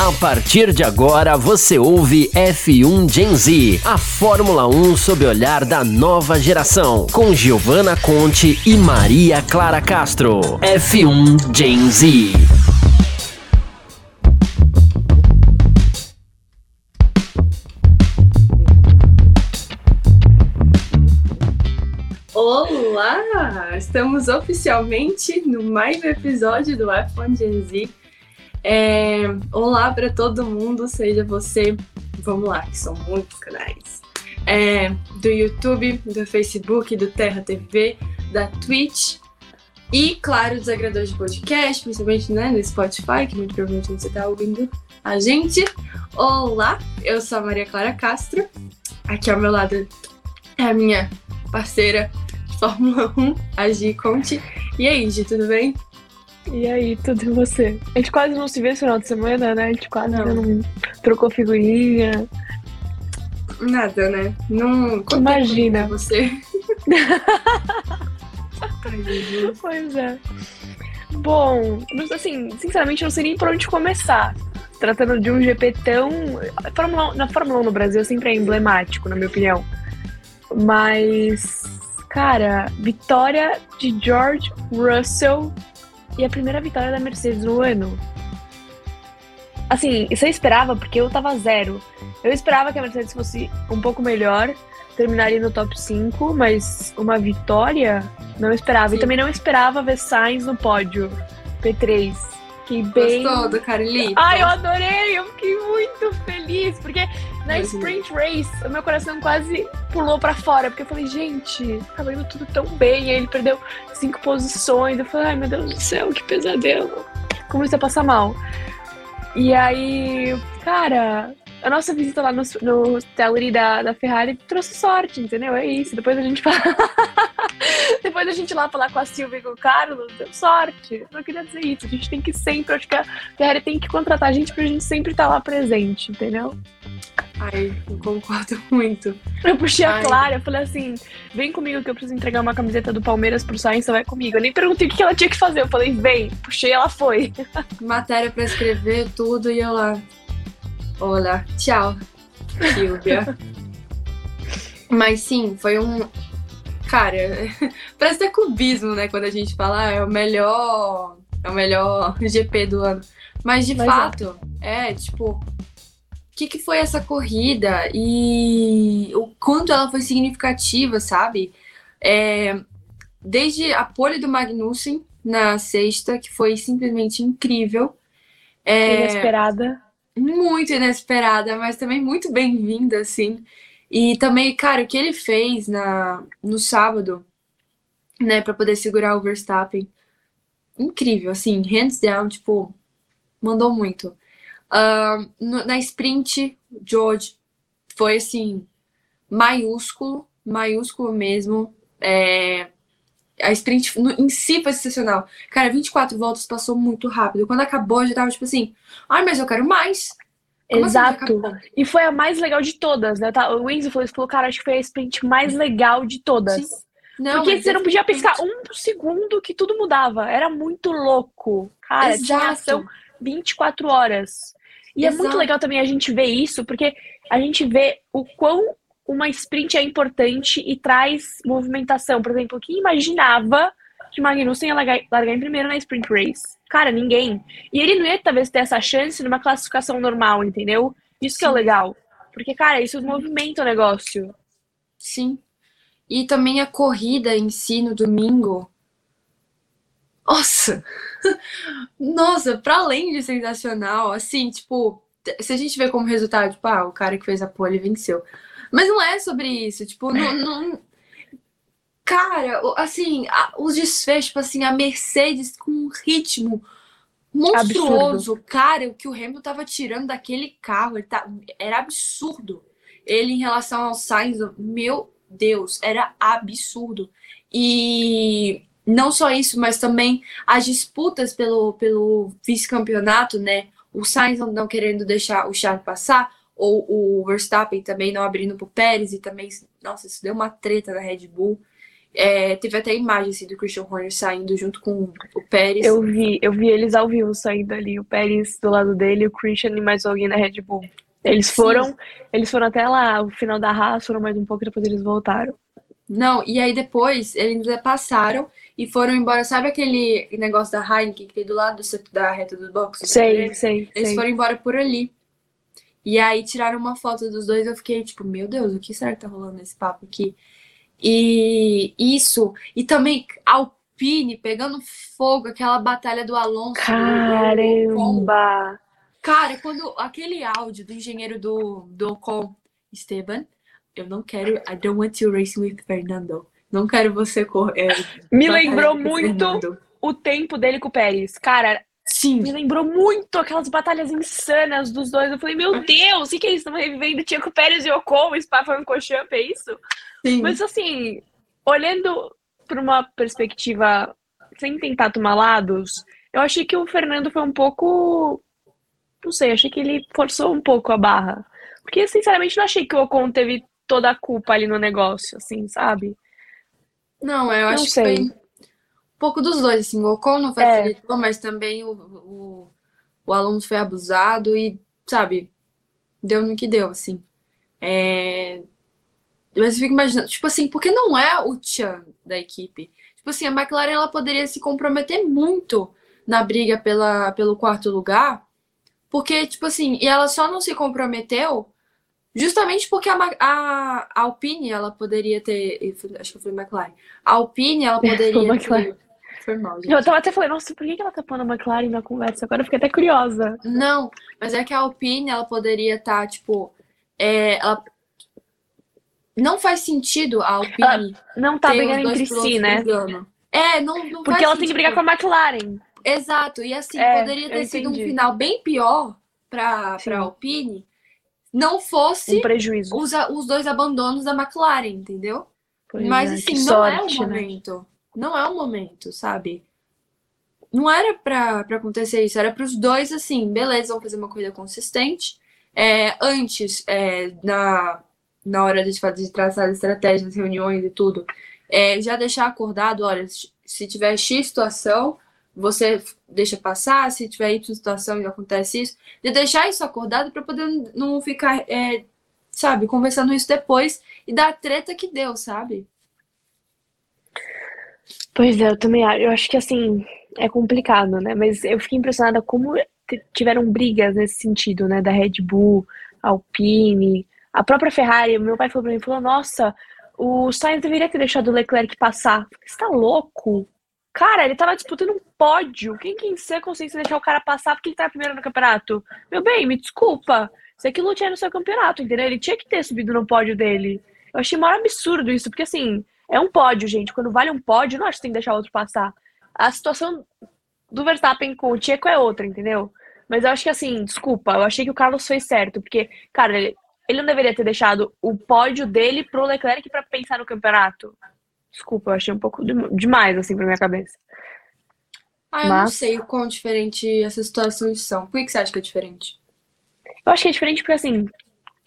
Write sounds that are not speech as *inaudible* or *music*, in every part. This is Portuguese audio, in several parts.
A partir de agora você ouve F1 Gen Z, a Fórmula 1 sob o olhar da nova geração, com Giovanna Conte e Maria Clara Castro. F1 Gen Z. Olá! Estamos oficialmente no mais um episódio do F1 Gen Z. É, olá para todo mundo, seja você, vamos lá, que são muitos canais, é, do YouTube, do Facebook, do Terra TV, da Twitch e, claro, dos agregadores de podcast, principalmente né, no Spotify, que muito provavelmente você está ouvindo a gente. Olá, eu sou a Maria Clara Castro, aqui ao meu lado é a minha parceira Fórmula 1, a Gi Conte. E aí, Gi, tudo bem? E aí, tudo e você? A gente quase não se vê esse final de semana, né? A gente quase não, não trocou figurinha. Nada, né? Não. Imagina. Você. *laughs* Ai, pois é. Bom, assim, sinceramente, não sei nem por onde começar. Tratando de um GP tão. Fórmula, na Fórmula 1 no Brasil sempre é emblemático, na minha opinião. Mas, cara, vitória de George Russell e a primeira vitória da Mercedes no ano. Assim, isso eu esperava porque eu tava zero. Eu esperava que a Mercedes fosse um pouco melhor, terminaria no top 5, mas uma vitória não esperava. Sim. E também não esperava ver Sainz no pódio. P3. Que bem. Gostou do Carlito? Ai, eu adorei! Eu fiquei muito feliz, porque na Imagina. sprint race o meu coração quase pulou para fora, porque eu falei, gente, tava indo tudo tão bem. E aí ele perdeu cinco posições. Eu falei, ai meu Deus do céu, que pesadelo. Comecei a passar mal. E aí, cara, a nossa visita lá no, no da, da Ferrari trouxe sorte, entendeu? É isso. Depois a gente fala. *laughs* Depois a gente lá falar com a Silvia e com o Carlos, deu sorte. Eu não queria dizer isso. A gente tem que sempre, acho que a Ferrari tem que contratar a gente pra gente sempre estar lá presente, entendeu? Ai, eu concordo *laughs* muito. Eu puxei Ai. a Clara, eu falei assim: vem comigo que eu preciso entregar uma camiseta do Palmeiras pro Sainz, você vai comigo. Eu nem perguntei o que ela tinha que fazer. Eu falei, vem, puxei, ela foi. *laughs* Matéria pra escrever, tudo, e eu lá. Olá, tchau, Silvia. *laughs* Mas sim, foi um. Cara, *laughs* parece até cubismo, né? Quando a gente fala, ah, é o melhor. É o melhor GP do ano. Mas de Mas é. fato, é. é, tipo, que, que foi essa corrida e o quanto ela foi significativa, sabe? É, desde a pole do Magnussen na sexta, que foi simplesmente incrível. É, inesperada. Muito inesperada, mas também muito bem-vinda, assim. E também, cara, o que ele fez na, no sábado, né, para poder segurar o Verstappen, incrível, assim, hands down, tipo, mandou muito. Uh, no, na sprint, George foi assim, maiúsculo, maiúsculo mesmo. É, a sprint no, em si foi sensacional. Cara, 24 voltas passou muito rápido. Quando acabou, já tava tipo assim, ai, mas eu quero mais. Como assim Exato. Assim, e foi a mais legal de todas, né? Tá, o Enzo falou, falou, cara, acho que foi a sprint mais legal de todas. Sim. Não, Porque você não podia piscar um segundo que tudo mudava. Era muito louco. Cara, Exato. tinha ação 24 horas. E Exato. é muito legal também a gente ver isso, porque a gente vê o quão uma sprint é importante e traz movimentação. Por exemplo, quem imaginava que Magnussen ia largar, largar em primeiro na sprint race? Cara, ninguém. E ele não ia talvez ter essa chance numa classificação normal, entendeu? Isso Sim. que é o legal. Porque, cara, isso movimenta o negócio. Sim. E também a corrida em si no domingo. Nossa! *laughs* Nossa, para além de sensacional, assim, tipo, se a gente vê como resultado, tipo, ah, o cara que fez a pole venceu. Mas não é sobre isso, tipo, não. não... Cara, assim, os desfechos, tipo assim, a Mercedes com um ritmo monstruoso. Absurdo. Cara, o que o Hamilton tava tirando daquele carro, ele tá, era absurdo. Ele em relação ao Sainz, meu Deus, era absurdo. E não só isso, mas também as disputas pelo, pelo vice-campeonato, né? O Sainz não querendo deixar o Charles passar, ou o Verstappen também não abrindo pro Pérez, e também, nossa, isso deu uma treta na Red Bull. É, teve até imagem assim, do Christian Horner saindo junto com o Pérez. Eu vi, eu vi eles ao vivo saindo ali, o Pérez do lado dele, o Christian e mais alguém na Red Bull. Eles foram, Sim. eles foram até lá, o final da Haas, foram mais um pouco, depois eles voltaram. Não, e aí depois eles passaram e foram embora. Sabe aquele negócio da Heineken que tem do lado da reta do box? Sei, sei. Eles sei. foram embora por ali. E aí tiraram uma foto dos dois. Eu fiquei tipo, meu Deus, o que será que tá rolando nesse papo aqui? E isso. E também Alpine pegando fogo, aquela batalha do Alonso. Caramba! Do Cara, quando aquele áudio do engenheiro do, do Ocon, Esteban, eu não quero. I don't want you racing with Fernando. Não quero você correr. Me lembrou muito Fernando. o tempo dele com o Pérez. Cara, Sim. Me lembrou muito aquelas batalhas insanas dos dois. Eu falei, meu Deus, o que, que é isso? Estamos revivendo Tiago Pérez e Ocon, Spa Francorchamps, é isso? Sim. Mas assim, olhando para uma perspectiva sem tentar tomar lados, eu achei que o Fernando foi um pouco. Não sei, achei que ele forçou um pouco a barra. Porque, sinceramente, não achei que o Ocon teve toda a culpa ali no negócio, assim, sabe? Não, eu acho sei. que foi pouco dos dois, assim, o Ocon não facilitou, é. mas também o, o, o aluno foi abusado e, sabe, deu no que deu, assim. É... Mas eu fico imaginando, tipo assim, porque não é o Chan da equipe. Tipo assim, a McLaren ela poderia se comprometer muito na briga pela, pelo quarto lugar, porque, tipo assim, e ela só não se comprometeu Justamente porque a, a, a Alpine, ela poderia ter. Acho que foi McLaren. A Alpine, ela *laughs* poderia ter. Foi mal, gente. Eu tava até falando, nossa, por que ela tá pondo a McLaren na conversa? Agora eu fiquei até curiosa. Não, mas é que a Alpine, ela poderia estar, tá, tipo. É, ela... Não faz sentido a Alpine. Ela não tá brigando entre si, né? Brigando. É, não, não Porque ela sentido. tem que brigar com a McLaren. Exato, e assim, é, poderia ter sido um final bem pior pra, pra Alpine não fosse um prejuízo. Os, os dois abandonos da McLaren, entendeu? Pois Mas é, assim, não sorte, é o né? momento. Né? Não é o momento, sabe? Não era pra, acontecer isso, era pros dois assim, beleza, vamos fazer uma corrida consistente. É, antes, é, na, na hora de, de traçar as estratégias, reuniões e tudo, é, já deixar acordado, olha, se tiver X situação, você deixa passar, se tiver Y situação e acontece isso, de deixar isso acordado para poder não ficar, é, sabe, conversando isso depois e dar a treta que deu, sabe? Pois é, eu também acho. Eu acho que assim, é complicado, né? Mas eu fiquei impressionada como tiveram brigas nesse sentido, né? Da Red Bull, Alpine, a própria Ferrari. Meu pai falou pra mim, falou, nossa, o Sainz deveria ter deixado o Leclerc passar. Você tá louco? Cara, ele tava disputando um pódio. Quem que em sã consciência deixar o cara passar porque ele tá primeiro no campeonato? Meu bem, me desculpa. Isso aqui não tinha no seu campeonato, entendeu? Ele tinha que ter subido no pódio dele. Eu achei maior absurdo isso, porque assim, é um pódio, gente. Quando vale um pódio, não acho que tem que deixar o outro passar. A situação do Verstappen com o Tcheco é outra, entendeu? Mas eu acho que assim, desculpa, eu achei que o Carlos fez certo, porque, cara, ele, ele não deveria ter deixado o pódio dele pro Leclerc para pensar no campeonato. Desculpa, eu achei um pouco demais, assim, pra minha cabeça. Ah, eu Mas... não sei o quão diferente essas situações são. Por que você acha que é diferente? Eu acho que é diferente porque, assim,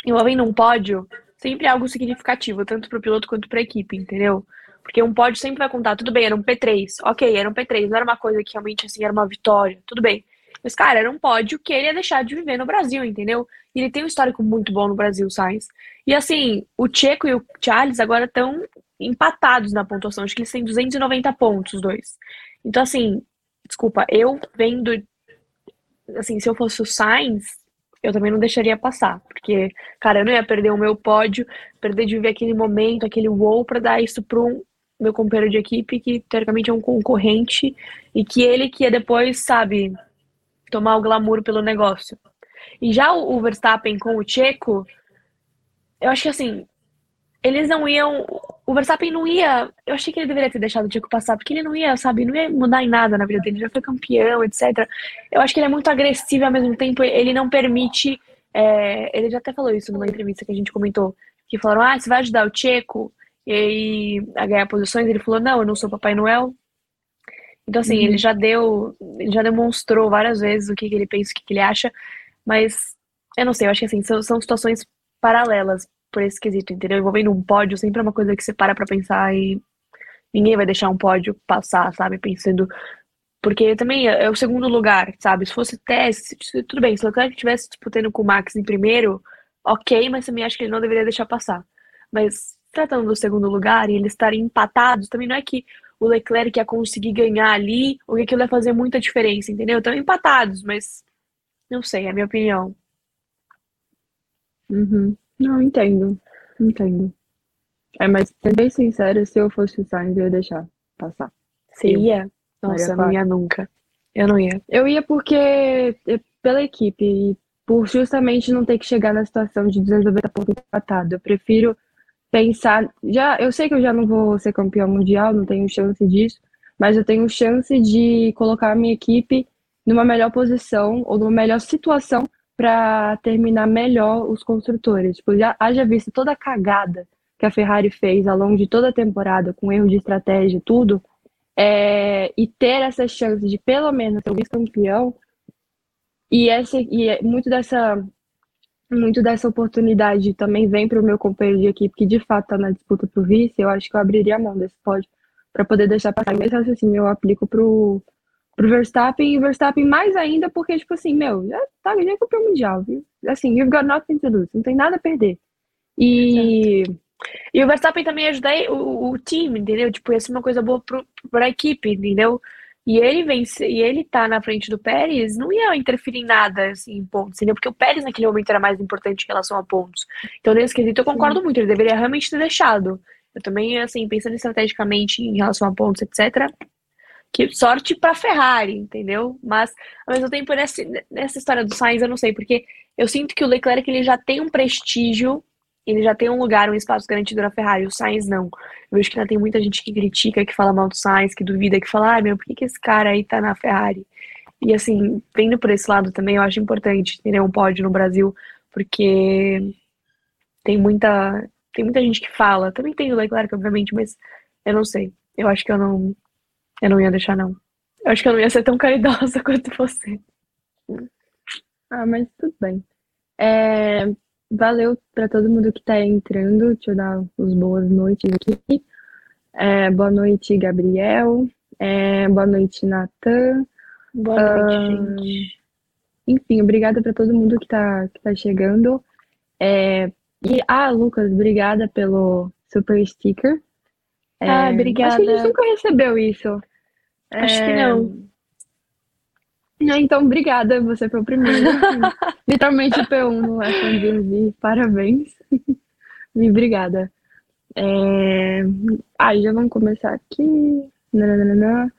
envolvendo um pódio, sempre algo significativo, tanto pro piloto quanto pra equipe, entendeu? Porque um pódio sempre vai contar, tudo bem, era um P3, ok, era um P3, não era uma coisa que realmente, assim, era uma vitória, tudo bem. Mas, cara, era um pódio que ele ia deixar de viver no Brasil, entendeu? E ele tem um histórico muito bom no Brasil, Sainz. E, assim, o Checo e o Charles agora estão empatados na pontuação. Acho que eles têm 290 pontos, os dois. Então, assim, desculpa, eu vendo. Assim, se eu fosse o Sainz, eu também não deixaria passar. Porque, cara, eu não ia perder o meu pódio, perder de viver aquele momento, aquele wow, pra dar isso para um meu companheiro de equipe, que teoricamente é um concorrente, e que ele que ia depois, sabe, tomar o glamour pelo negócio. E já o Verstappen com o Checo, eu acho que assim, eles não iam. O Verstappen não ia. Eu achei que ele deveria ter deixado o Tico passar, porque ele não ia, sabe, não ia mudar em nada na vida dele, ele já foi campeão, etc. Eu acho que ele é muito agressivo ao mesmo tempo, ele não permite. É, ele já até falou isso numa entrevista que a gente comentou, que falaram, ah, você vai ajudar o Checo e aí a ganhar posições? Ele falou, não, eu não sou Papai Noel. Então, assim, uhum. ele já deu, ele já demonstrou várias vezes o que, que ele pensa, o que, que ele acha, mas eu não sei, eu acho que assim, são, são situações paralelas por esse quesito, entendeu? Envolvendo um pódio sempre é uma coisa que você para pra pensar e ninguém vai deixar um pódio passar, sabe? Pensando. Porque também é, é o segundo lugar, sabe? Se fosse teste, tudo bem, se o Leclerc estivesse disputando com o Max em primeiro, ok, mas também acho que ele não deveria deixar passar. Mas tratando do segundo lugar e eles estarem empatados, também não é que o Leclerc ia conseguir ganhar ali ou que aquilo ia fazer muita diferença, entendeu? Estão empatados, mas não sei, é a minha opinião. Uhum. Não, entendo. Entendo. É, mas sendo bem sincero, se eu fosse o Sainz, eu ia deixar passar. Você eu. ia? Nossa, eu não ia nunca. Eu não ia. Eu ia porque pela equipe e por justamente não ter que chegar na situação de 290 pontos empatado. Eu prefiro pensar, já, eu sei que eu já não vou ser campeão mundial, não tenho chance disso, mas eu tenho chance de colocar a minha equipe numa melhor posição ou numa melhor situação para terminar melhor os construtores. Tipo, já haja visto toda a cagada que a Ferrari fez ao longo de toda a temporada, com erro de estratégia, tudo, é, e ter essa chance de pelo menos ser vice-campeão, e, essa, e é muito dessa muito dessa oportunidade também vem para o meu companheiro de equipe, que de fato está na disputa para o vice, eu acho que eu abriria a mão desse pódio para poder deixar passar. Mesmo assim, eu aplico para o Verstappen, e o Verstappen mais ainda, porque, tipo assim, meu, já tá é campeão mundial, viu? Assim, you've got nothing to lose, não tem nada a perder. E. Exato. E o Verstappen também ajuda o, o time, entendeu? Tipo, ia ser uma coisa boa para a equipe, entendeu? E ele vence, e ele tá na frente do Pérez, não ia interferir em nada, assim, em pontos, entendeu? Porque o Pérez naquele momento era mais importante em relação a pontos. Então, nesse quesito, eu concordo Sim. muito, ele deveria realmente ter deixado. Eu também, assim, pensando estrategicamente em relação a pontos, etc., que sorte para Ferrari, entendeu? Mas, ao mesmo tempo, nessa, nessa história do Sainz, eu não sei, porque eu sinto que o Leclerc ele já tem um prestígio ele já tem um lugar, um espaço garantido na Ferrari, o Sainz não. Eu vejo que ainda tem muita gente que critica, que fala mal do Sainz, que duvida, que fala, ah, meu, por que, que esse cara aí tá na Ferrari? E assim, vendo por esse lado também, eu acho importante ter um pódio no Brasil, porque tem muita, tem muita gente que fala, também tem o Leclerc, obviamente, mas eu não sei. Eu acho que eu não, eu não ia deixar, não. Eu acho que eu não ia ser tão caridosa *laughs* quanto você. Ah, mas tudo bem. É, Valeu para todo mundo que está entrando. Deixa eu dar os boas noites aqui. É, boa noite, Gabriel. É, boa noite, Natan. Boa noite, uh, gente. Enfim, obrigada para todo mundo que está que tá chegando. É, e, ah, Lucas, obrigada pelo super sticker. É, ah, obrigada. Acho que a gente nunca recebeu isso. Acho que não. Então, obrigada, você foi o primeiro. *laughs* Literalmente P1 no F1 parabéns. *laughs* e obrigada. É... Aí já vamos começar aqui. Nananana.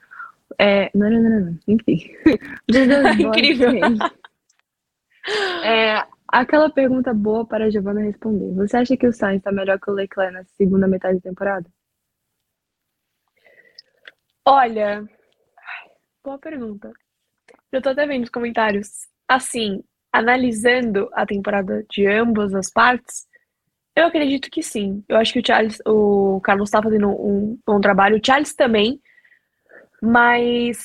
É... Nananana. Enfim. *laughs* Incrível. É, aquela pergunta boa para a Giovanna responder. Você acha que o Sainz está melhor que o Leclerc na segunda metade da temporada? Olha, boa pergunta. Eu tô até vendo os comentários. Assim, analisando a temporada de ambas as partes, eu acredito que sim. Eu acho que o Charles, o Carlos tá fazendo um bom trabalho, o Charles também, mas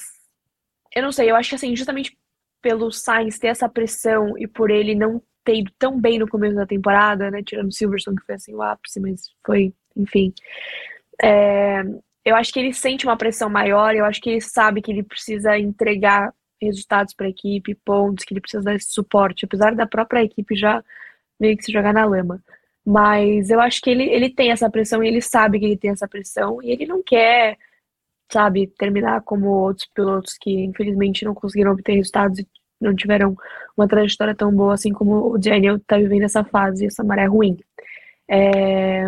eu não sei, eu acho que assim, justamente pelo Sainz ter essa pressão e por ele não ter ido tão bem no começo da temporada, né, tirando o Silverstone, que foi assim o ápice, mas foi, enfim. É, eu acho que ele sente uma pressão maior, eu acho que ele sabe que ele precisa entregar resultados para a equipe, pontos, que ele precisa dar esse suporte, apesar da própria equipe já meio que se jogar na lama. Mas eu acho que ele, ele tem essa pressão e ele sabe que ele tem essa pressão e ele não quer, sabe, terminar como outros pilotos que infelizmente não conseguiram obter resultados e não tiveram uma trajetória tão boa assim como o Daniel está vivendo essa fase, essa maré ruim. É...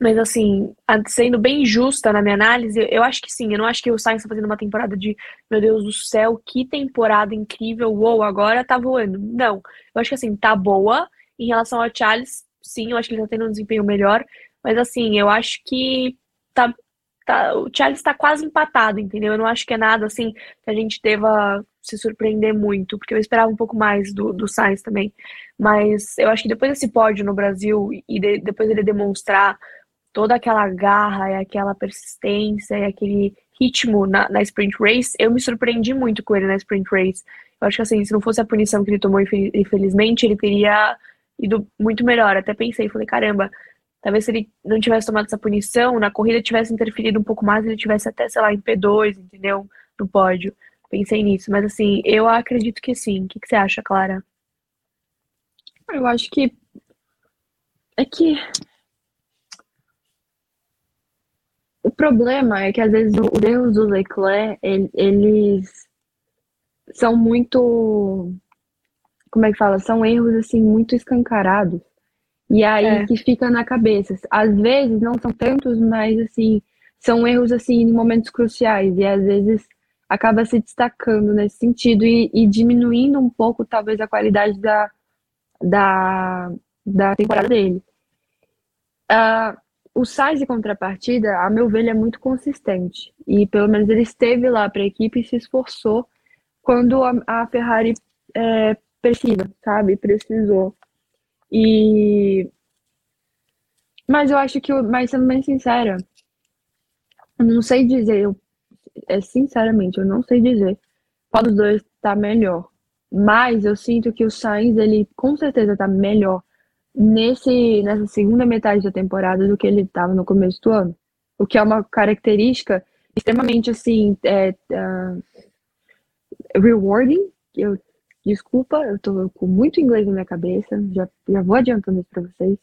Mas assim, sendo bem justa na minha análise, eu acho que sim. Eu não acho que o Sainz está fazendo uma temporada de, meu Deus do céu, que temporada incrível, uou, agora tá voando. Não. Eu acho que assim, tá boa. Em relação ao Charles, sim, eu acho que ele tá tendo um desempenho melhor. Mas assim, eu acho que tá, tá, o Charles está quase empatado, entendeu? Eu não acho que é nada assim que a gente deva se surpreender muito, porque eu esperava um pouco mais do, do Sainz também. Mas eu acho que depois desse pódio no Brasil e de, depois ele demonstrar toda aquela garra e aquela persistência e aquele ritmo na, na, sprint race, eu me surpreendi muito com ele na sprint race. Eu acho que assim, se não fosse a punição que ele tomou, infelizmente, ele teria ido muito melhor. Até pensei, falei, caramba, Talvez se ele não tivesse tomado essa punição, na corrida tivesse interferido um pouco mais, ele tivesse até, sei lá, em P2, entendeu? No pódio. Pensei nisso. Mas assim, eu acredito que sim. O que, que você acha, Clara? Eu acho que. É que. O problema é que às vezes os erros do Leclerc, eles são muito. Como é que fala? São erros assim muito escancarados. E aí é. que fica na cabeça. Às vezes não são tantos, mas assim, são erros assim em momentos cruciais. E às vezes acaba se destacando nesse sentido e, e diminuindo um pouco, talvez, a qualidade da, da, da temporada dele. Uh, o Sainz de contrapartida, a meu ver, ele é muito consistente. E pelo menos ele esteve lá para a equipe e se esforçou quando a, a Ferrari é, precisa, sabe? Precisou. E. Mas eu acho que, mas sendo bem sincera, eu não sei dizer, eu, é, sinceramente, eu não sei dizer qual dos dois tá melhor. Mas eu sinto que o Sainz, ele com certeza tá melhor nesse, nessa segunda metade da temporada do que ele estava no começo do ano. O que é uma característica extremamente, assim, é, uh, rewarding. Eu, desculpa, eu tô com muito inglês na minha cabeça, já, já vou adiantando isso para vocês.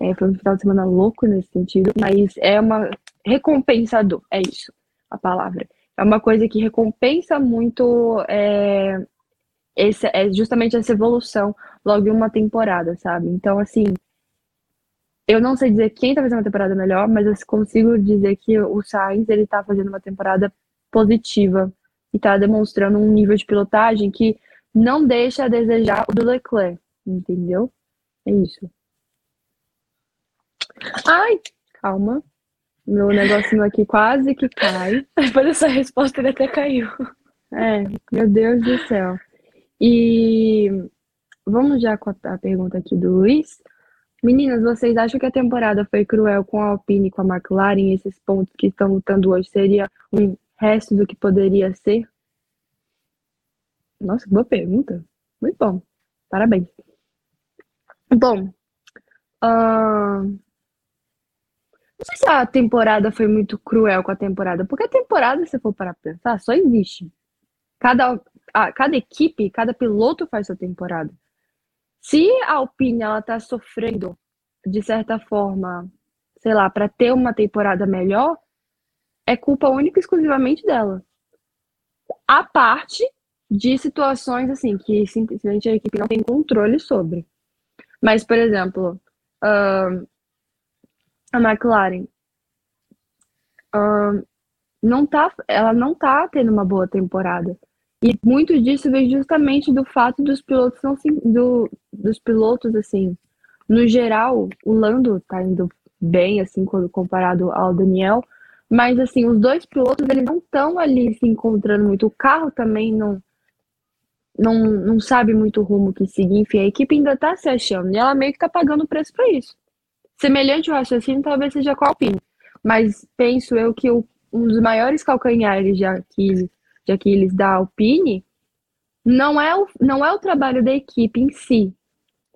É, foi um final de semana louco nesse sentido, mas é uma recompensador, é isso a palavra. É uma coisa que recompensa muito é, esse, é justamente essa evolução logo em uma temporada, sabe? Então, assim, eu não sei dizer quem tá fazendo uma temporada melhor, mas eu consigo dizer que o Sainz, ele tá fazendo uma temporada positiva e tá demonstrando um nível de pilotagem que não deixa a desejar o do Leclerc, entendeu? É isso. Ai, calma. Meu negocinho aqui quase que cai. *laughs* Depois dessa resposta ele até caiu. É, meu Deus do céu. E vamos já com a pergunta aqui do Luiz. Meninas, vocês acham que a temporada foi cruel com a Alpine e com a McLaren? Esses pontos que estão lutando hoje seria um resto do que poderia ser? Nossa, boa pergunta. Muito bom. Parabéns. Bom, uh... não sei se a temporada foi muito cruel com a temporada, porque a temporada, se for para pensar, só existe. Cada, a, cada equipe, cada piloto faz sua temporada. Se a Alpine ela tá sofrendo de certa forma, sei lá, para ter uma temporada melhor, é culpa única e exclusivamente dela. A parte de situações assim que simplesmente a equipe não tem controle sobre. Mas, por exemplo, uh, a McLaren uh, não tá, ela não tá tendo uma boa temporada. E muito disso vem justamente do fato dos pilotos não do, dos pilotos assim, no geral, o Lando tá indo bem assim quando comparado ao Daniel, mas assim, os dois pilotos eles não estão ali se encontrando muito. O carro também não não, não sabe muito o rumo que seguir, enfim, a equipe ainda tá se achando e ela meio que tá pagando preço para isso. Semelhante ao raciocínio talvez seja com a Alpine, mas penso eu que o, um dos maiores calcanhares de Aquiles de Aquiles da Alpine, não é o, não é o trabalho da equipe em si,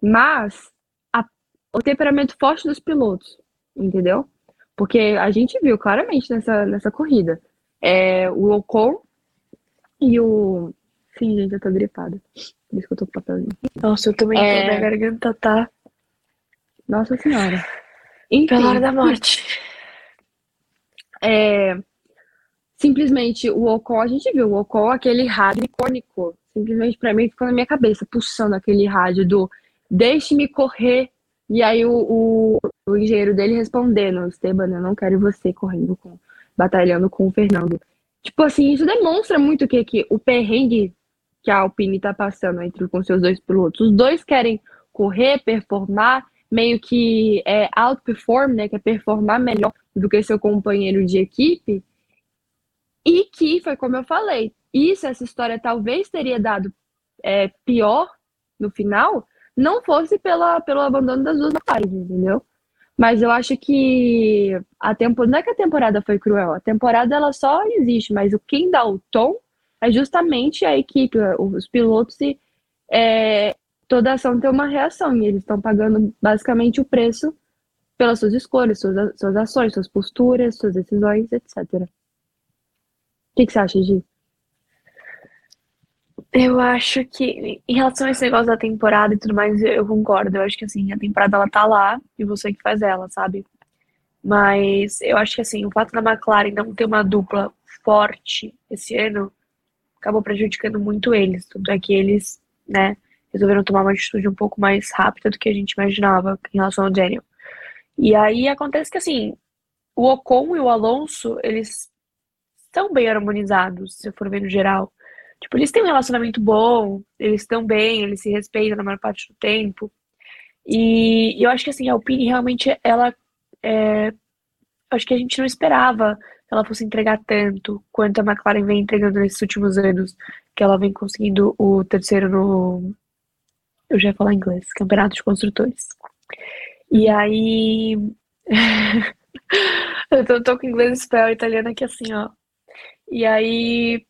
mas a, o temperamento forte dos pilotos, entendeu? Porque a gente viu claramente nessa, nessa corrida. É, o Ocon e o. Sim, gente, eu tô gripada. Por isso que eu tô com papelzinho. Nossa, eu também é... tô, minha garganta tá. Nossa Senhora. Enfim, Pela hora da morte. É, simplesmente o Ocon, a gente viu, o Ocon, aquele rádio icônico, simplesmente para mim ficou na minha cabeça, pulsando aquele rádio do deixe-me correr. E aí o, o, o, engenheiro dele respondendo, Esteban, eu não quero você correndo com, batalhando com o Fernando. Tipo assim, isso demonstra muito que, que o perrengue que a Alpine tá passando entre com seus dois pilotos. Os dois querem correr, performar, meio que é, outperform, né, que é performar melhor do que seu companheiro de equipe. E que, foi como eu falei, isso, essa história talvez teria dado é, pior no final, não fosse pela, pelo abandono das duas partes, entendeu? Mas eu acho que a temporada, não é que a temporada foi cruel, a temporada ela só existe, mas o quem dá o tom é justamente a equipe, os pilotos e é, toda ação tem uma reação, e eles estão pagando basicamente o preço pelas suas escolhas, suas, suas ações, suas posturas, suas decisões, etc. Que, que você acha, Gi? Eu acho que, em relação a esse negócio da temporada e tudo mais, eu concordo. Eu acho que, assim, a temporada ela tá lá e você que faz ela, sabe? Mas eu acho que, assim, o fato da McLaren não ter uma dupla forte esse ano acabou prejudicando muito eles. Tanto é que eles, né, resolveram tomar uma atitude um pouco mais rápida do que a gente imaginava em relação ao Daniel. E aí acontece que, assim, o Ocon e o Alonso, eles estão bem harmonizados, se for ver no geral. Tipo, eles têm um relacionamento bom, eles estão bem, eles se respeitam na maior parte do tempo. E eu acho que, assim, a Alpine realmente, ela. É, acho que a gente não esperava que ela fosse entregar tanto quanto a McLaren vem entregando nesses últimos anos, que ela vem conseguindo o terceiro no. Eu já ia falar inglês, Campeonato de Construtores. E aí. *laughs* eu tô, tô, com inglês, espanhol italiano aqui assim, ó. E aí.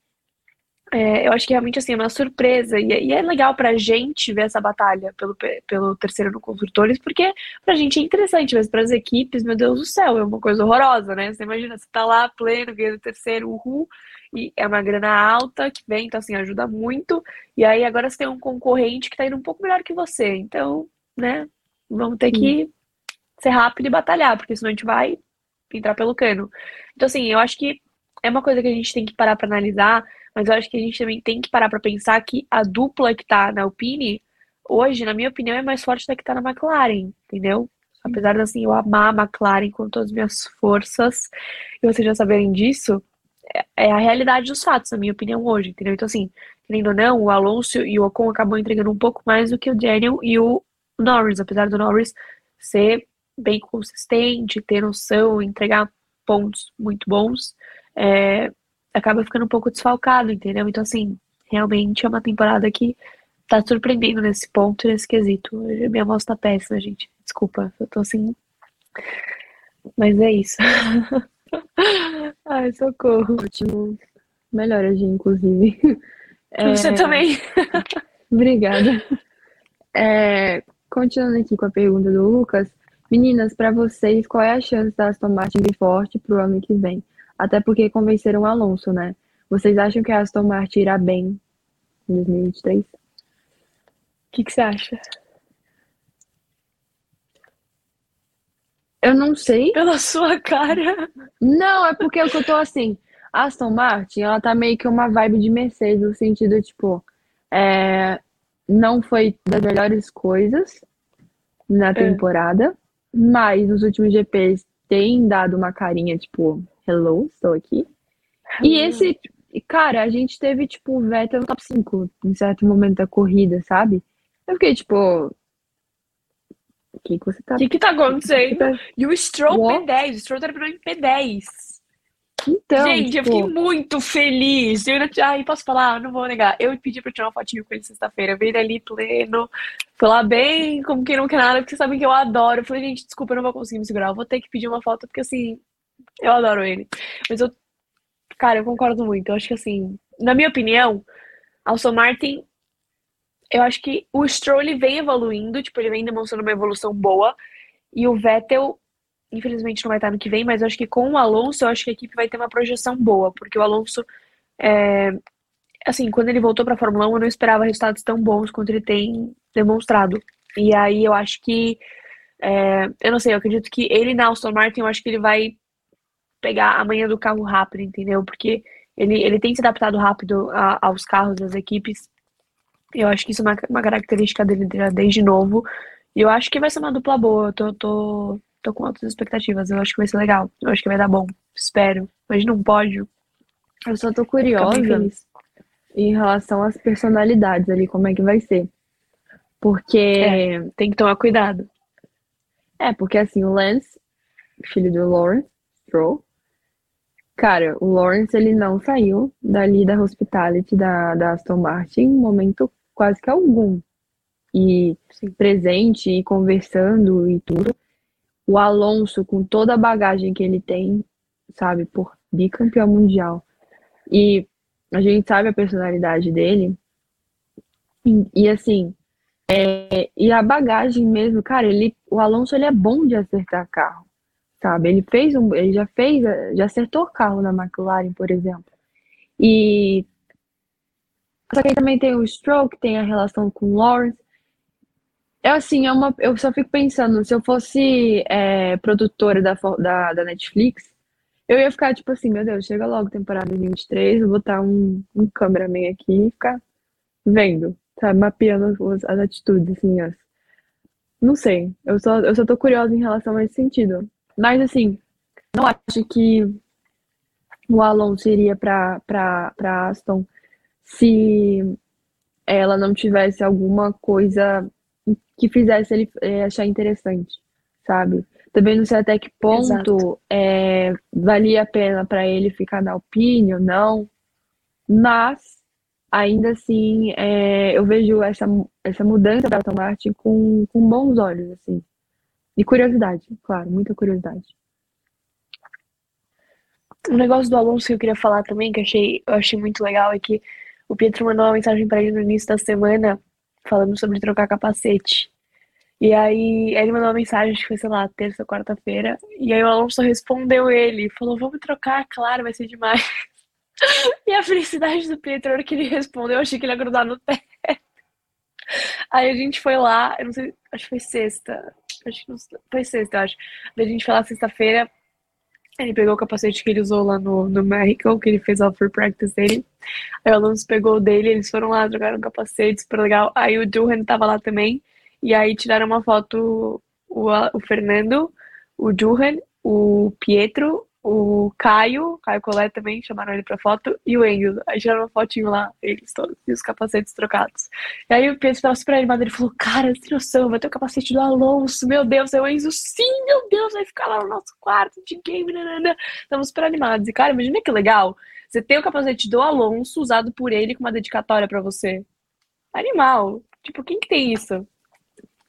É, eu acho que realmente assim, é uma surpresa. E, e, é legal pra gente ver essa batalha pelo, pelo terceiro no Construtores, porque pra gente é interessante, mas pras equipes, meu Deus do céu, é uma coisa horrorosa, né? Você imagina, você tá lá pleno, ganhando terceiro, uhul, e é uma grana alta que vem, então assim, ajuda muito. E aí agora você tem um concorrente que tá indo um pouco melhor que você. Então, né, vamos ter que ser rápido e batalhar, porque senão a gente vai entrar pelo cano. Então, assim, eu acho que é uma coisa que a gente tem que parar para analisar, mas eu acho que a gente também tem que parar para pensar que a dupla que tá na Alpine, hoje, na minha opinião, é mais forte da que tá na McLaren, entendeu? Apesar de, assim, eu amar a McLaren com todas as minhas forças, e vocês já saberem disso, é, é a realidade dos fatos, na minha opinião, hoje, entendeu? Então, assim, querendo ou não, o Alonso e o Ocon acabam entregando um pouco mais do que o Daniel e o Norris, apesar do Norris ser bem consistente, ter noção, entregar pontos muito bons, é, acaba ficando um pouco desfalcado, entendeu? Então, assim, realmente é uma temporada que tá surpreendendo nesse ponto, nesse quesito. Minha voz tá péssima, gente. Desculpa, eu tô assim. Mas é isso. *laughs* Ai, socorro. Ótimo. Gente, inclusive. *laughs* É... Você também. *laughs* Obrigada. É, continuando aqui com a pergunta do Lucas, meninas, para vocês, qual é a chance da Aston Martin vir forte pro ano que vem? Até porque convenceram o Alonso, né? Vocês acham que a Aston Martin irá bem em 2023? O que, que você acha? Eu não sei. Pela sua cara. Não, é porque eu tô assim. A Aston Martin, ela tá meio que uma vibe de Mercedes, no sentido, tipo, é, não foi das melhores coisas na é. temporada, é. mas nos últimos GPs tem dado uma carinha, tipo, hello, estou aqui. E esse, cara, a gente teve, tipo, o Vettel no top 5 em certo momento da corrida, sabe? Eu fiquei, tipo, o que, que você tá. O que, que tá acontecendo? E o Stroll What? P10, o Stroll terminou em P10. Então, Gente, tipo... eu fiquei muito feliz. Eu ainda... Ai, posso falar? Não vou negar. Eu pedi pra tirar uma fotinho com ele sexta-feira. Ele ali pleno, falar bem, como quem não quer nada, porque sabem que eu adoro. Eu falei, gente, desculpa, eu não vou conseguir me segurar. Eu vou ter que pedir uma foto, porque assim, eu adoro ele. Mas eu, cara, eu concordo muito. Eu acho que assim, na minha opinião, Alson Martin, eu acho que o Stroll ele vem evoluindo, tipo, ele vem demonstrando uma evolução boa. E o Vettel, infelizmente não vai estar no que vem, mas eu acho que com o Alonso, eu acho que a equipe vai ter uma projeção boa, porque o Alonso, é, assim, quando ele voltou para a Fórmula 1, eu não esperava resultados tão bons quanto ele tem demonstrado. E aí eu acho que, é, eu não sei, eu acredito que ele na Aston Martin, eu acho que ele vai pegar a manhã do carro rápido, entendeu? Porque ele, ele tem se adaptado rápido a, aos carros das equipes. Eu acho que isso é uma, uma característica dele desde novo. E eu acho que vai ser uma dupla boa. Eu tô, tô, tô com altas expectativas. Eu acho que vai ser legal. Eu acho que vai dar bom. Espero. Mas não pode. Eu só tô curiosa em relação às personalidades ali, como é que vai ser. Porque. É, tem que tomar cuidado. É, porque assim, o Lance, filho do Lawrence Stroll, cara, o Lawrence ele não saiu dali da hospitality da, da Aston Martin em momento quase que algum. E Sim. presente e conversando e tudo o Alonso, com toda a bagagem que ele tem, sabe, por bicampeão mundial. E a gente sabe a personalidade dele. E, e assim, É, e a bagagem mesmo, cara, ele, o Alonso ele é bom de acertar carro, sabe? Ele fez um, ele já fez, já acertou carro na McLaren, por exemplo. E só que aí também tem o Stroke, tem a relação com o Lawrence. É assim, é uma, eu só fico pensando, se eu fosse é, produtora da, da, da Netflix, eu ia ficar tipo assim, meu Deus, chega logo temporada 23, vou botar um, um cameraman aqui e ficar vendo, sabe, mapeando as, as atitudes, assim, as... Não sei, eu só, eu só tô curiosa em relação a esse sentido. Mas assim, não acho que o Alonso iria pra Aston se ela não tivesse alguma coisa que fizesse ele é, achar interessante, sabe? Também não sei até que ponto é, valia a pena para ele ficar na Alpine ou não, mas ainda assim é, eu vejo essa, essa mudança da Aston Martin com, com bons olhos, assim. E curiosidade, claro, muita curiosidade. Um negócio do Alonso que eu queria falar também, que achei, eu achei muito legal, é que o Pietro mandou uma mensagem para ele no início da semana falando sobre trocar capacete. E aí ele mandou uma mensagem, acho que foi, sei lá, terça, quarta-feira. E aí o Alonso respondeu ele, falou, vamos trocar, claro, vai ser demais. *laughs* e a felicidade do Pietro, na que ele respondeu, eu achei que ele ia grudar no teto. Aí a gente foi lá, eu não sei, acho que foi sexta. Acho que foi sexta, eu acho. Daí a gente lá sexta-feira. Ele pegou o capacete que ele usou lá no, no México, que ele fez a free practice dele. Aí o Alonso pegou o dele, eles foram lá, trocaram o capacete, super legal. Aí o Duhan tava lá também. E aí tiraram uma foto o, o Fernando, o Duhan, o Pietro, o Caio, Caio Collet também, chamaram ele pra foto, e o Enzo. Aí tiraram uma fotinho lá, eles todos, e os capacetes trocados. E aí o Pietro tava super animado, ele falou, cara, sem noção, vai ter o capacete do Alonso, meu Deus, é o Enzo, sim, meu Deus, vai ficar lá no nosso quarto de game, nanana. Estamos super animados. E, cara, imagina que legal, você tem o capacete do Alonso usado por ele com uma dedicatória para você. Animal. Tipo, quem que tem isso?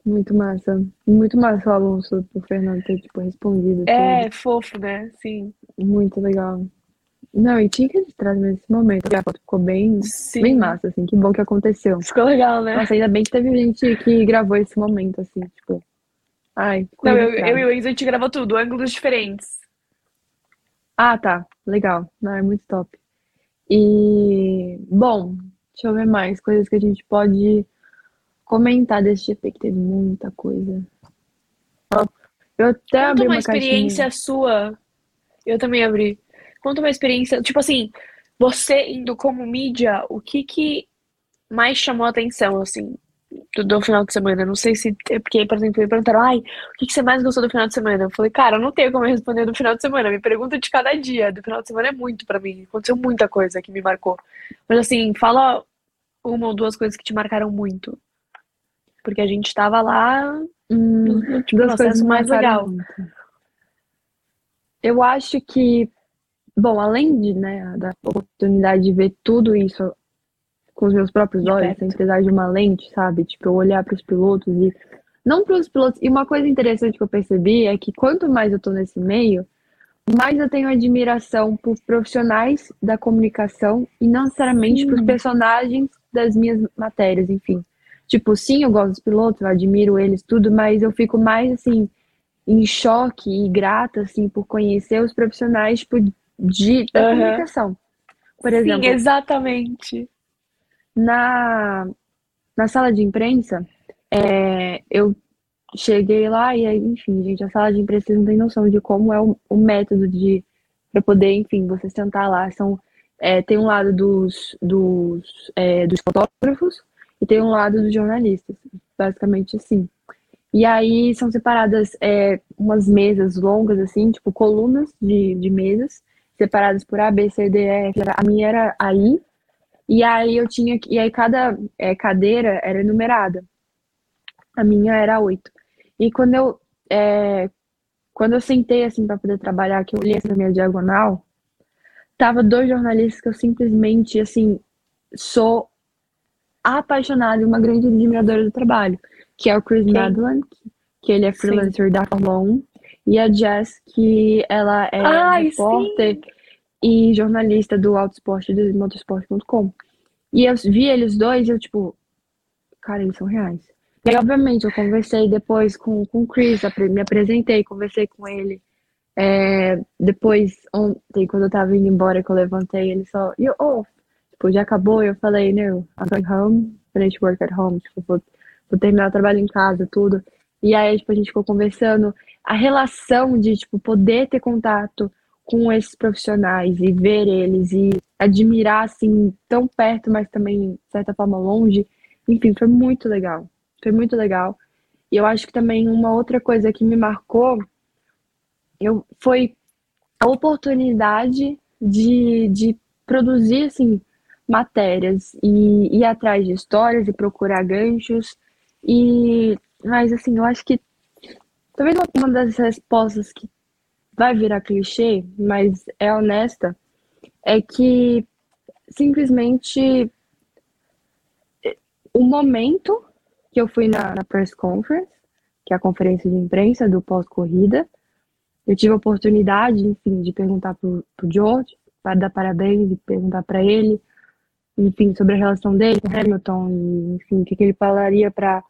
Muito massa. Muito massa o Alonso, o Fernando ter, tipo, respondido. É, tudo. fofo, né? Sim. Muito legal. Não, e tinha que registrar nesse momento. A foto ficou bem, bem massa, assim. Que bom que aconteceu. Ficou legal, né? Nossa, ainda bem que teve gente que gravou esse momento, assim, tipo. Ai, Não, eu, eu, e o Enzo, a gente gravou tudo, ângulos diferentes. Ah, tá. Legal. Não, é muito top. E, bom, deixa eu ver mais coisas que a gente pode comentar desse GP, que teve muita coisa. Eu até Conta abri uma, uma experiência caixinha. sua. Eu também abri. Conta uma experiência, tipo assim, você indo como mídia, o que que mais chamou a atenção, assim, do, do, final de semana? Não sei se. É porque, por exemplo, me perguntaram, ai, o que, que você mais gostou do final de semana? Eu falei, cara, eu não tenho como responder do final de semana. Me pergunta de cada dia. Do final de semana é muito para mim. Aconteceu muita coisa que me marcou. Mas assim, fala uma ou duas coisas que te marcaram muito. Porque a gente tava lá hum, no processo mais legal. Muito. Eu acho que, bom, além de, né, da oportunidade de ver tudo isso com os meus próprios de olhos, sem precisar de uma lente, sabe? Tipo, eu olhar para os pilotos e não para os pilotos. E uma coisa interessante que eu percebi é que quanto mais eu tô nesse meio, mais eu tenho admiração por profissionais da comunicação e não necessariamente por personagens das minhas matérias, enfim. Tipo, sim, eu gosto dos pilotos, eu admiro eles, tudo, mas eu fico mais, assim, em choque e grata, assim, por conhecer os profissionais, tipo, de, da uhum. comunicação. Por exemplo. Sim, exatamente. Na, na sala de imprensa, é, eu cheguei lá e aí, enfim, gente, a sala de imprensa não tem noção de como é o, o método de para poder, enfim, você sentar lá. São, é, tem um lado dos, dos, é, dos fotógrafos, e tem um lado dos jornalistas, basicamente assim. E aí são separadas é, umas mesas longas, assim, tipo colunas de, de mesas, separadas por A, B, C, D, E, F. A minha era aí, e aí eu tinha e aí cada é, cadeira era numerada. A minha era oito. E quando eu é, quando eu sentei assim para poder trabalhar, que eu olhei essa minha diagonal, tava dois jornalistas que eu simplesmente assim sou apaixonada e uma grande admiradora do trabalho, que é o Chris Madland, que ele é freelancer sim. da 1, e a Jess, que ela é Ai, repórter sim. e jornalista do Autosport do motorsport.com. E eu vi eles dois e eu, tipo, cara, eles são reais. E obviamente eu conversei depois com, com o Chris, me apresentei, conversei com ele. É, depois, ontem, quando eu tava indo embora, que eu levantei, ele só, eu, oh, tipo, já acabou, eu falei, no, I'm going home, finish work at home, tipo, vou, vou terminar o trabalho em casa, tudo. E aí, tipo, a gente ficou conversando. A relação de, tipo, poder ter contato com esses profissionais e ver eles e admirar, assim, tão perto, mas também, de certa forma, longe. Enfim, foi muito legal. Foi muito legal. E eu acho que também uma outra coisa que me marcou eu, foi a oportunidade de, de produzir, assim, matérias e ir atrás de histórias e procurar ganchos. E, mas, assim, eu acho que talvez uma das respostas que vai virar clichê, mas é honesta, é que simplesmente o momento que eu fui na, na press conference, que é a conferência de imprensa do pós-corrida, eu tive a oportunidade, enfim, de perguntar pro, pro George, para dar parabéns e perguntar para ele, enfim, sobre a relação dele com Hamilton, e, enfim, o que, que ele falaria para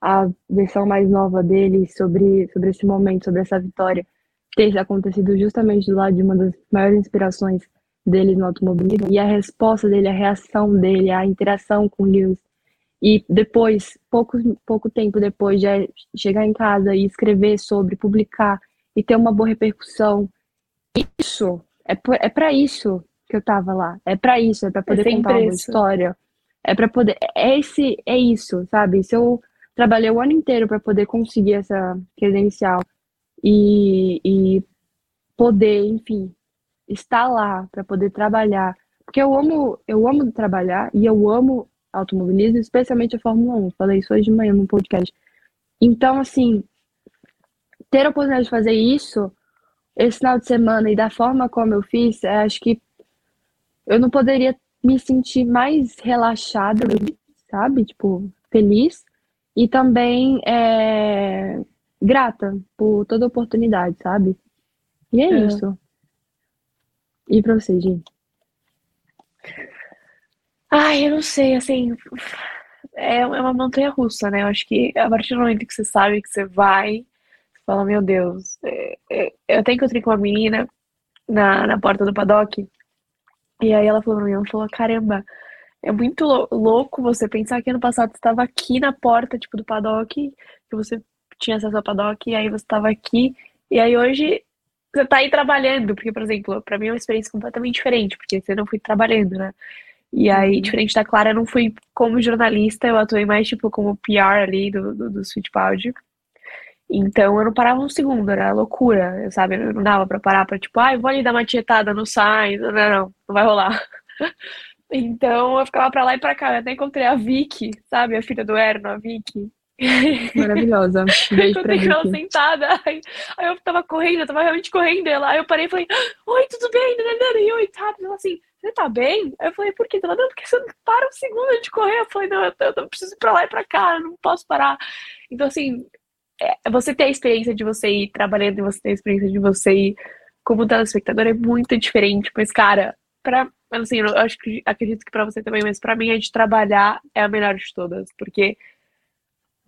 a versão mais nova dele sobre, sobre esse momento, sobre essa vitória ter acontecido justamente do lado de uma das maiores inspirações dele no automobilismo e a resposta dele, a reação dele, a interação com Lewis. E depois, pouco, pouco tempo depois, de chegar em casa e escrever sobre, publicar e ter uma boa repercussão. Isso, é, é para isso que eu tava lá. É para isso, é para poder é contar uma história. É para poder. É, esse, é isso, sabe? Se eu trabalhei o ano inteiro para poder conseguir essa credencial e, e poder, enfim, estar lá para poder trabalhar. Porque eu amo, eu amo trabalhar e eu amo automobilismo, especialmente a Fórmula 1. Falei isso hoje de manhã no podcast. Então, assim, ter a oportunidade de fazer isso esse final de semana e da forma como eu fiz, é, acho que eu não poderia me sentir mais relaxada, sabe? Tipo, feliz. E também é, grata por toda oportunidade, sabe? E é, é. isso. E pra você, gente? Ai, eu não sei, assim. É, é uma montanha russa, né? Eu acho que a partir do momento que você sabe que você vai, você fala, meu Deus. É, é, eu até encontrei com uma menina na, na porta do paddock. E aí ela falou pra mim, ela falou, caramba, é muito louco você pensar que ano passado você estava aqui na porta, tipo, do paddock, que você tinha acesso ao paddock, e aí você estava aqui, e aí hoje você tá aí trabalhando, porque, por exemplo, para mim é uma experiência completamente diferente, porque você não fui trabalhando, né? E aí, uhum. diferente da Clara, eu não fui como jornalista, eu atuei mais, tipo, como PR ali do, do, do. Então, eu não parava um segundo, era loucura, sabe? Eu não dava pra parar pra, tipo, ai, ah, vou ali dar uma tietada no Sainz, não, não, não, não vai rolar. *laughs* Então, eu ficava pra lá e pra cá, eu até encontrei a Vicky, sabe? A filha do Erno, a Vicky. Maravilhosa. *laughs* Beijo pra ela sentada. Aí, aí, eu tava correndo, eu tava realmente correndo. Ela, aí eu parei e falei, oi, tudo bem? E oi, tá? Ela assim, você tá bem? Aí eu falei, por quê? Ela, não, porque você não para um segundo de correr. Eu falei, não, eu, eu preciso ir pra lá e pra cá, eu não posso parar. Então, assim, é, você ter a experiência de você ir trabalhando e você ter a experiência de você ir como telespectador é muito diferente. Mas, cara, pra, assim, eu acho que acredito que pra você também, mas pra mim a de trabalhar é a melhor de todas. Porque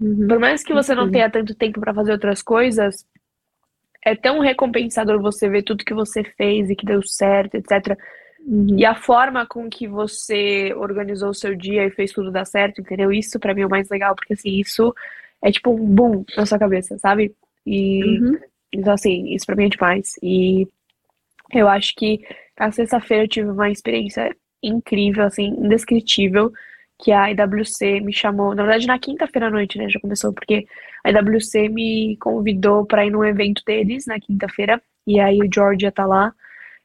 Uhum. Por mais que você não tenha tanto tempo para fazer outras coisas, é tão recompensador você ver tudo que você fez e que deu certo, etc. Uhum. E a forma com que você organizou o seu dia e fez tudo dar certo, entendeu? Isso para mim é o mais legal, porque assim, isso é tipo um boom na sua cabeça, sabe? E uhum. então assim, isso para mim é demais. E eu acho que na sexta-feira eu tive uma experiência incrível, assim, indescritível que a IWC me chamou, na verdade na quinta-feira à noite, né, já começou, porque a IWC me convidou para ir num evento deles na quinta-feira, e aí o George ia tá lá,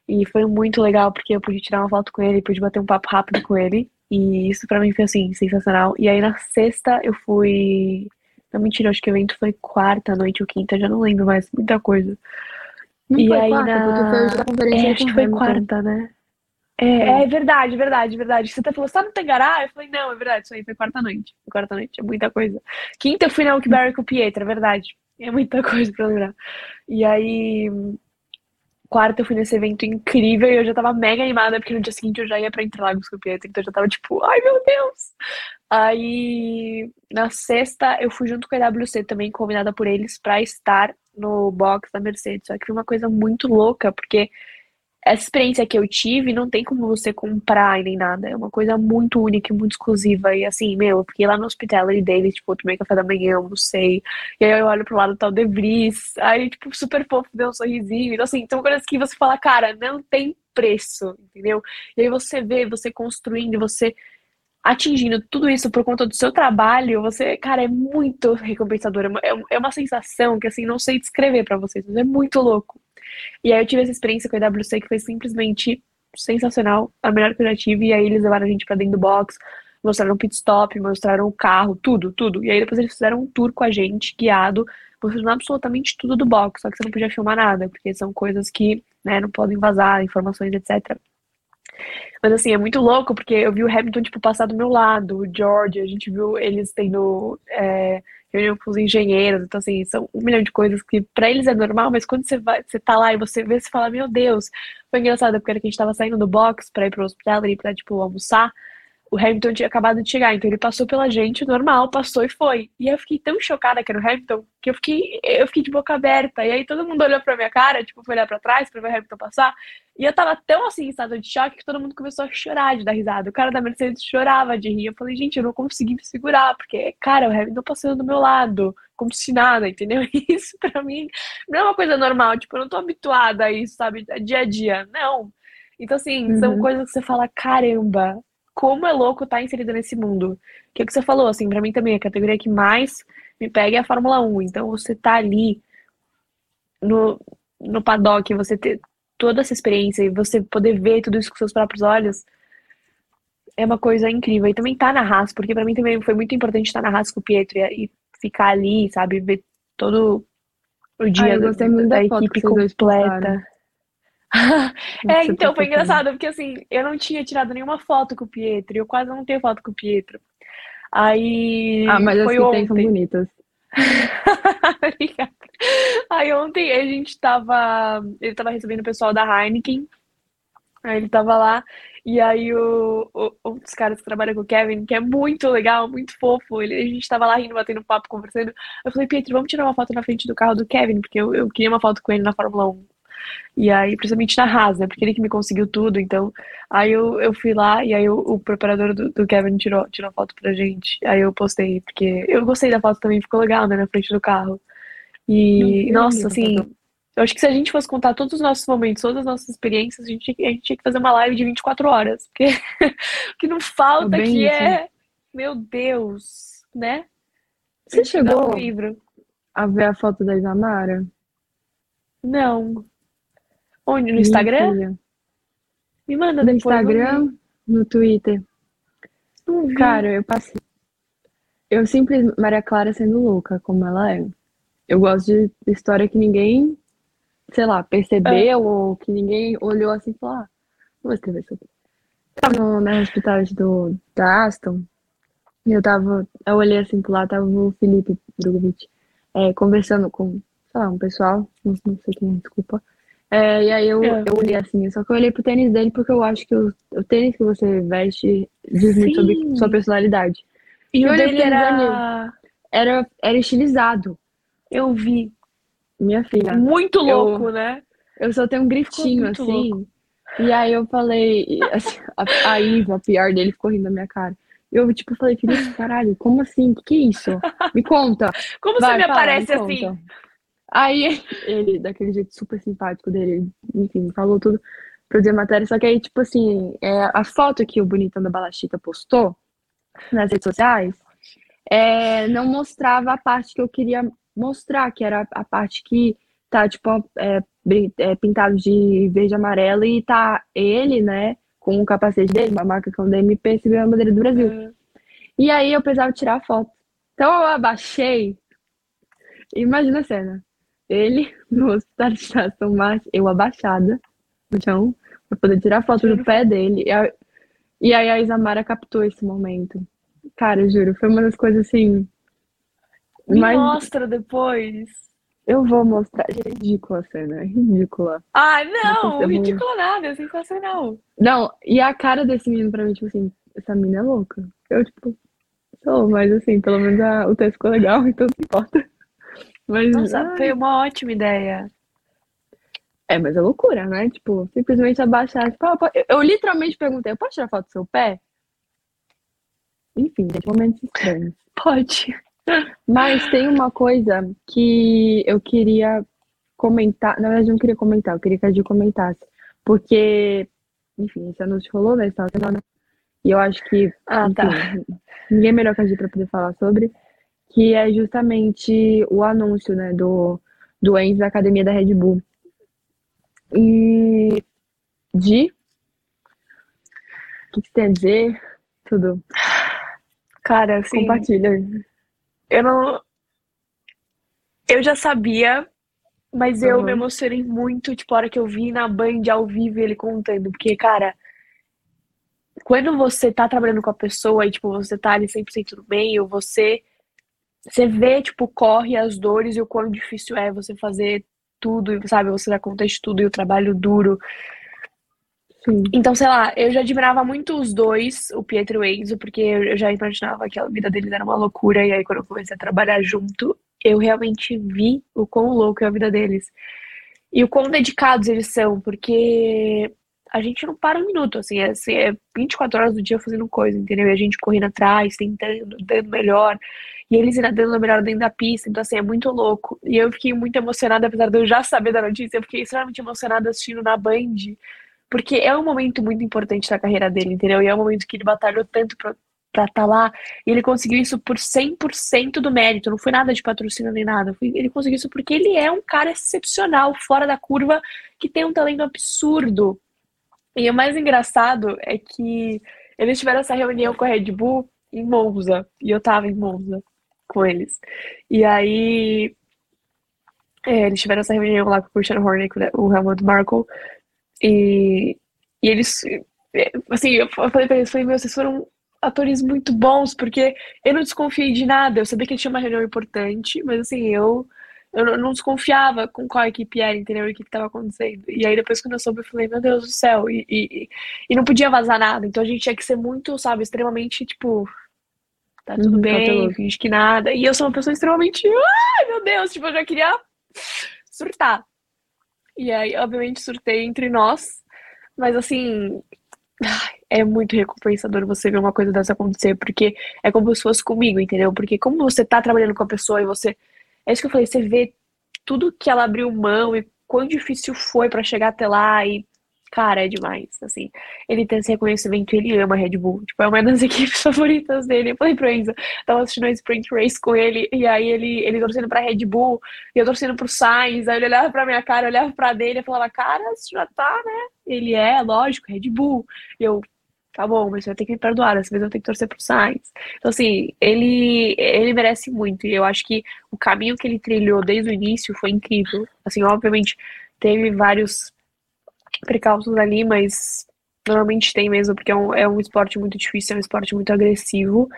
e foi muito legal, porque eu pude tirar uma foto com ele, pude bater um papo rápido com ele, e isso para mim foi, assim, sensacional. E aí na sexta eu fui... Não, mentira, acho que o evento foi quarta noite ou quinta, já não lembro mais, muita coisa. Não e aí quarta, na... É, acho que foi quarta, né? É, é, verdade, verdade, verdade. Você até falou, tá no Tangará? Eu falei, não, é verdade, isso aí foi quarta-noite. Quarta-noite, é muita coisa. Quinta eu fui na Oakberry com o Pietro, é verdade. É muita *laughs* coisa pra lembrar. E aí, quarto eu fui nesse evento incrível e eu já tava mega animada, porque no dia seguinte eu já ia pra Interlagos com o Pietro, então eu já tava tipo, ai meu Deus! Aí, na sexta, eu fui junto com a EWC também, convidada por eles pra estar no box da Mercedes. Só que foi uma coisa muito louca, porque essa experiência que eu tive não tem como você comprar nem nada. É uma coisa muito única e muito exclusiva. E assim, meu, eu fiquei lá no Hospitality deles, tipo, tomei café da manhã, almocei. E aí eu olho pro lado tal De Vries. Aí, tipo, super fofo, deu um sorrisinho. Então, assim, são coisas que você fala, cara, não tem preço, entendeu? E aí você vê, você construindo, você atingindo tudo isso por conta do seu trabalho, você, cara, é muito recompensador. É, é uma sensação que, assim, não sei descrever para vocês, mas é muito louco. E aí eu tive essa experiência com a EWC que foi simplesmente sensacional, a melhor que eu já tive. E aí eles levaram a gente pra dentro do box, mostraram o pit stop, mostraram o carro, tudo, tudo. E aí depois eles fizeram um tour com a gente, guiado, mostrando absolutamente tudo do box, só que você não podia filmar nada, porque são coisas que, né, não podem vazar, informações, etc. Mas assim, é muito louco, porque eu vi o Hamilton, tipo, passar do meu lado, o George, a gente viu eles tendo é, reunião com os engenheiros, então assim, são um milhão de coisas que para eles é normal, mas quando você vai, você tá lá e você vê, você fala, meu Deus, foi engraçado, porque era que a gente tava saindo do box pra ir pro hospital e pra, tipo, almoçar, o Hamilton tinha acabado de chegar, então ele passou pela gente, normal, passou e foi. E eu fiquei tão chocada que era o Hamilton, que eu fiquei, eu fiquei de boca aberta. E aí todo mundo olhou pra minha cara, tipo, foi olhar pra trás pra ver o Hamilton passar. E eu tava tão assim, em estado de choque, que todo mundo começou a chorar de dar risada. O cara da Mercedes chorava de rir. Eu falei, gente, eu não consegui me segurar, porque, cara, o Hamilton passando do meu lado, como se nada, entendeu? *laughs* Isso pra mim não é uma coisa normal, tipo, eu não tô habituada a isso, sabe, dia a dia. Não. Então, assim, uhum. são coisas que você fala, caramba, como é louco estar tá inserido nesse mundo. Que é o que você falou, assim, para mim também, a categoria que mais me pega é a Fórmula 1. Então, você tá ali no, no paddock, você ter toda essa experiência e você poder ver tudo isso com seus próprios olhos é uma coisa incrível. E também tá na Haas, porque para mim também foi muito importante estar na Haas com o Pietro e, ficar ali, sabe, ver todo o dia ah, da, da equipe completa. *laughs* é, então, foi engraçado, porque assim, eu não tinha tirado nenhuma foto com o Pietro, eu quase não tenho foto com o Pietro. Aí. Ah, mas foi as que ontem. tem são bonitas. *laughs* Aí ontem a gente tava. Ele tava recebendo o pessoal da Heineken. Aí ele tava lá. E aí o, o, um dos caras que trabalha com o Kevin, que é muito legal, muito fofo, ele, a gente tava lá rindo, batendo papo, conversando. Eu falei, Pietro, vamos tirar uma foto na frente do carro do Kevin, porque eu, eu queria uma foto com ele na Fórmula 1. E aí, principalmente na Haas, né? Porque ele que me conseguiu tudo. Então, aí eu, eu fui lá e aí o, o preparador do, do, Kevin tirou, tirou a foto pra gente. Aí eu postei, porque eu gostei da foto também, ficou legal, né? Na frente do carro. E, nossa, assim, eu acho que se a gente fosse contar todos os nossos momentos, todas as nossas experiências, a gente, a gente tinha que fazer uma live de 24 horas. Porque *laughs* o que não falta é aqui é. Meu Deus, né? Você chegou livro. a ver a foto da Isamara? Não. Onde? No Instagram? Filha. Me manda no depois. No Instagram, no Twitter. Cara, eu passei. Eu simplesmente. Maria Clara sendo louca, como ela é. Eu gosto de história que ninguém, sei lá, percebeu é. ou que ninguém olhou assim e falou: ah, vou escrever sobre. Tava no, na hospital do, da Aston. E eu tava. Eu olhei assim pro lado, tava o Felipe Drogovic é, conversando com, sei lá, um pessoal, não, não sei quem, desculpa. É, e aí eu, é. eu olhei assim, só que eu olhei pro tênis dele porque eu acho que o, o tênis que você veste diz muito sobre sua personalidade. E, e o dele era... era... era estilizado. Eu vi. Minha filha. Muito louco, eu, né? Eu só tenho um griftinho assim. Louco. E aí eu falei, assim, a, a Iva, a pior dele, ficou rindo da minha cara. Eu, tipo, falei, Felipe, caralho, como assim? O que, que é isso? Me conta. *laughs* Como Vai, você me fala, aparece me assim? Aí ele, daquele jeito super simpático dele, enfim, falou tudo pra dizer matéria. Só que aí, tipo assim, é, a foto que o Bonitão da Balachita postou nas redes sociais é, não mostrava a parte que eu queria mostrar, que era a parte que tá, tipo, é, é, pintado de verde e amarelo e tá ele, né, com o capacete dele, uma marca que é um DMP, se a bandeira do Brasil. Uhum. E aí eu precisava tirar a foto. Então eu abaixei. Imagina a cena ele *laughs* no hospital de Aston Martin, eu abaixada no chão, pra poder tirar foto do pé dele. E, a, e aí a Isamara captou esse momento. Cara, juro, foi uma das coisas assim. Me mais... mostra depois. Eu vou mostrar. É ridícula a cena, é ridícula. Ai, não, não ridícula nada, é sensacional. Não, e a cara desse menino pra mim, tipo assim, essa mina é louca. Eu, tipo, sou, mas assim, pelo menos a, o texto ficou legal, *laughs* então não importa. Mas, Nossa, ai. foi uma ótima ideia. É, mas é loucura, né? Tipo, simplesmente abaixar. Tipo, ah, eu, eu, literalmente perguntei, eu posso tirar foto do seu pé? Enfim, gente, momentos estranhos. *laughs* Pode. Mas tem uma coisa que eu queria comentar. Na verdade, eu não queria comentar, eu queria que a Gil comentasse. Porque, enfim, esse anúncio rolou, né? E eu acho que ah, tá. enfim, tá. ninguém é melhor que a Gil para poder falar sobre. Que é justamente o anúncio, né? Do, do Enzo da academia da Red Bull. E. De. O que você tem a dizer? Tudo. Cara, assim. Compartilha eu não. Eu já sabia, mas eu me emocionei muito, tipo, a hora que eu vi na Band ao vivo ele contando. Porque, cara, quando você tá trabalhando com a pessoa e, tipo, você tá ali 100% no meio, você. Você vê, tipo, corre as dores e o quão difícil é você fazer tudo, sabe? Você dá conta de tudo e o trabalho duro. Sim. Então, sei lá, eu já admirava muito os dois, o Pietro e o Enzo, porque eu já imaginava que a vida deles era uma loucura, e aí quando eu comecei a trabalhar junto, eu realmente vi o quão louco é a vida deles. E o quão dedicados eles são, porque a gente não para um minuto, assim, é, assim, é 24 horas do dia fazendo coisa, entendeu? E a gente correndo atrás, tentando, dando melhor, e eles ainda dando melhor dentro da pista, então assim, é muito louco. E eu fiquei muito emocionada, apesar de eu já saber da notícia, eu fiquei extremamente emocionada assistindo na Band, porque é um momento muito importante da carreira dele, entendeu? E é um momento que ele batalhou tanto pra estar tá lá. E ele conseguiu isso por 100% do mérito. Não foi nada de patrocínio nem nada. Ele conseguiu isso porque ele é um cara excepcional, fora da curva, que tem um talento absurdo. E o mais engraçado é que eles tiveram essa reunião com a Red Bull em Monza. E eu tava em Monza com eles. E aí. É, eles tiveram essa reunião lá com o Christian Horner, o Helmut Marko, e, e eles, assim, eu falei pra eles, falei, meu, vocês foram atores muito bons, porque eu não desconfiei de nada. Eu sabia que tinha uma reunião importante, mas assim, eu, eu não desconfiava com qual equipe era, entendeu? O que estava acontecendo. E aí depois quando eu soube, eu falei, meu Deus do céu, e, e, e não podia vazar nada. Então a gente tinha que ser muito, sabe, extremamente, tipo, tá tudo uhum, bem, finge que nada. E eu sou uma pessoa extremamente, ai meu Deus, tipo, eu já queria surtar. E aí, obviamente, surtei entre nós. Mas assim, é muito recompensador você ver uma coisa dessa acontecer, porque é como se fosse comigo, entendeu? Porque como você tá trabalhando com a pessoa e você. É isso que eu falei, você vê tudo que ela abriu mão e quão difícil foi para chegar até lá e cara, é demais, assim. Ele tem esse reconhecimento, ele ama Red Bull. Tipo, é uma das *laughs* equipes favoritas dele. Eu falei pro Enzo, tava assistindo a Sprint Race com ele, e aí ele, ele torcendo pra Red Bull, e eu torcendo pro Sainz, aí ele olhava pra minha cara, olhava pra dele e falava, cara, você já tá, né? Ele é, lógico, Red Bull. E eu, tá bom, mas você vai ter que me perdoar, dessa vez eu tenho que torcer pro Sainz. Então, assim, ele, ele merece muito, e eu acho que o caminho que ele trilhou desde o início foi incrível. Assim, obviamente, teve vários precalços ali, mas normalmente tem mesmo, porque é um, é um esporte muito difícil, é um esporte muito agressivo.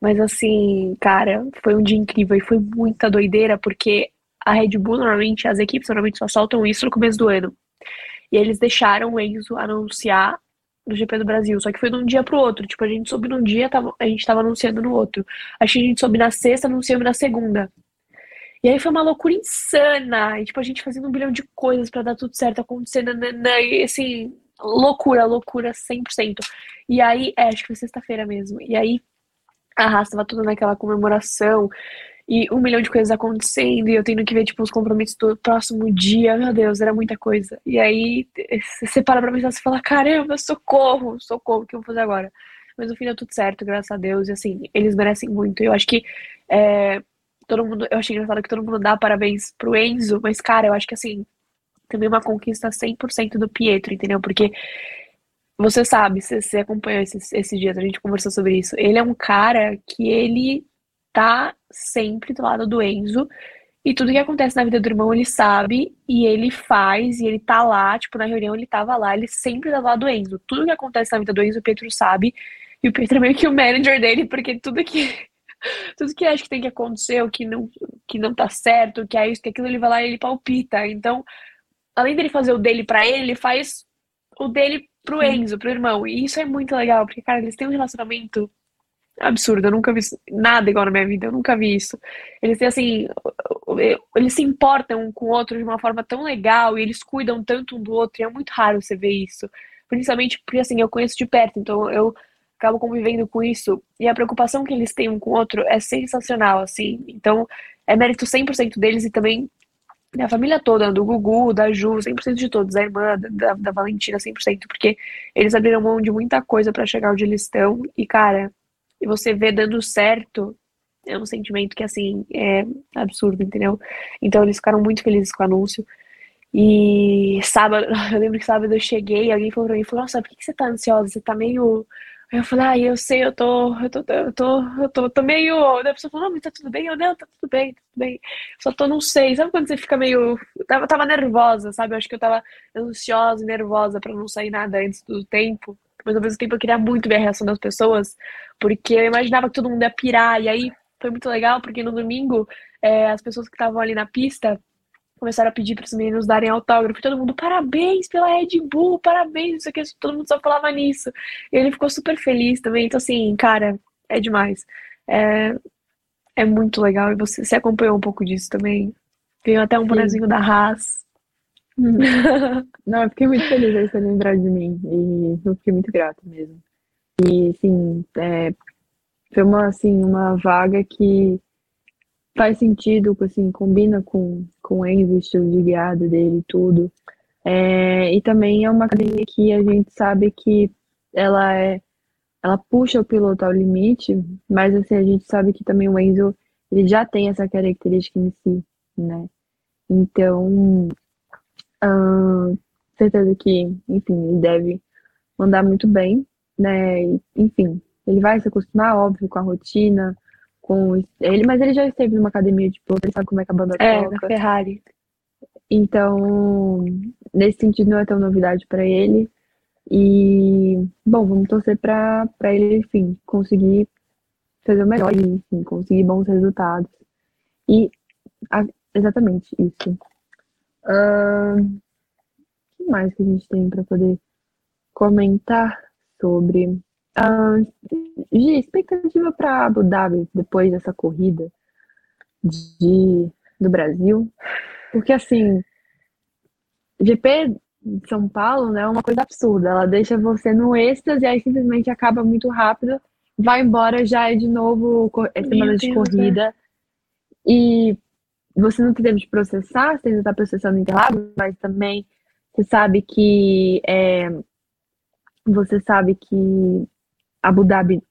Mas assim, cara, foi um dia incrível e foi muita doideira, porque a Red Bull, normalmente, as equipes normalmente só soltam isso no começo do ano. E eles deixaram o Enzo anunciar no GP do Brasil, só que foi de um dia pro outro. Tipo, a gente soube num dia, tava, a gente tava anunciando no outro. Acho que a gente soube na sexta, anunciamos na segunda. E aí foi uma loucura insana. E, tipo, a gente fazendo um bilhão de coisas para dar tudo certo, acontecendo, e, assim, loucura, loucura 100%. E aí, é, acho que foi sexta-feira mesmo. E aí, a raça tava toda naquela comemoração e um milhão de coisas acontecendo, e eu tendo que ver, tipo, os compromissos do próximo dia, meu Deus, era muita coisa. E aí, você para pra pensar, você fala, caramba, socorro, socorro, o que eu vou fazer agora? Mas no fim deu tudo certo, graças a Deus, e assim, eles merecem muito. Eu acho que é, todo mundo, eu achei engraçado que todo mundo dá parabéns pro Enzo, mas, cara, eu acho que assim, também uma conquista 100% do Pietro, entendeu? Porque você sabe, você, acompanhou esses, esses dias, a gente conversou sobre isso. Ele é um cara que ele tá sempre do lado do Enzo. E tudo que acontece na vida do irmão, ele sabe, e ele faz, e ele tá lá, tipo, na reunião ele tava lá, ele sempre tá do lado do Enzo. Tudo que acontece na vida do Enzo, o Pedro sabe. E o Pedro é meio que o manager dele, porque tudo que *laughs* tudo que acha que tem que acontecer, o que não, que não tá certo, que é isso, que aquilo, ele vai lá e ele palpita. Então, além dele fazer o dele para ele, ele faz o dele pro Enzo, pro irmão. E isso é muito legal, porque, cara, eles têm um relacionamento absurdo. Eu nunca vi nada igual na minha vida, eu nunca vi isso. Eles têm assim, eles se importam um com o outro de uma forma tão legal e eles cuidam tanto um do outro, e é muito raro você ver isso. Principalmente porque assim, eu conheço de perto, então eu acabo convivendo com isso. E a preocupação que eles têm um com o outro é sensacional, assim. Então, é mérito 100% deles e também da família toda, do Gugu, da Ju, 100% de todos, da irmã, da, da Valentina, 100%, porque eles abriram mão de muita coisa para chegar onde eles estão. E, cara, e você vê dando certo, é um sentimento que, assim, é absurdo, entendeu? Então, eles ficaram muito felizes com o anúncio. E sábado, *laughs* eu lembro que sábado eu cheguei e alguém falou pra mim, falou, nossa, por que, você tá ansiosa? Você tá meio Aí eu falei, ah, eu sei, eu tô, eu tô, eu tô, eu tô, eu tô meio. A pessoa falou, não, mas tá tudo bem? Eu, não, tá tudo bem, tá tudo bem. Só tô, não sei. Sabe quando você fica meio. Eu tava, tava nervosa, sabe? Eu acho que eu tava ansiosa e nervosa pra não sair nada antes do tempo. Mas ao mesmo tempo eu queria muito ver a reação das pessoas, porque eu imaginava que todo mundo ia pirar. E aí foi muito legal, porque no domingo é, as pessoas que estavam ali na pista começaram a pedir para os meninos darem autógrafo. Todo mundo, parabéns pela Red Bull, parabéns, isso aqui, todo mundo só falava nisso. E ele ficou super feliz também. Então, assim, cara, é demais. É, é muito legal. E você, você acompanhou um pouco disso também. Veio até um bonezinho da Haas. *laughs* Não, eu fiquei muito feliz aí você lembrar de mim. E eu fiquei muito grata mesmo. E, assim, é, foi uma, assim, uma vaga que faz sentido, assim, combina com, com o Enzo, o estilo de guiada dele e tudo. É, e também é uma academia que a gente sabe que ela é ela puxa o piloto ao limite, mas assim, a gente sabe que também o Enzo ele já tem essa característica em si, né? Então, certeza que, enfim, ele deve mandar muito bem, né? Enfim, ele vai se acostumar, óbvio, com a rotina, com ele, mas ele já esteve numa academia de piloto, ele sabe como é que a banda é, toca. na Ferrari. Então, nesse sentido, não é tão novidade para ele. E, bom, vamos torcer para ele, enfim, conseguir fazer o melhor e, enfim, conseguir bons resultados. E, a, exatamente isso. O uh, que mais que a gente tem para poder comentar sobre? Uh, Gi, expectativa para Abu Dhabi depois dessa corrida de, do Brasil? Porque assim, GP de São Paulo né, é uma coisa absurda. Ela deixa você no êxtase e aí simplesmente acaba muito rápido, vai embora, já é de novo é semana de corrida. E você não tem tempo de processar, você ainda está processando Interlagos, mas também você sabe que é, você sabe que Abu Dhabi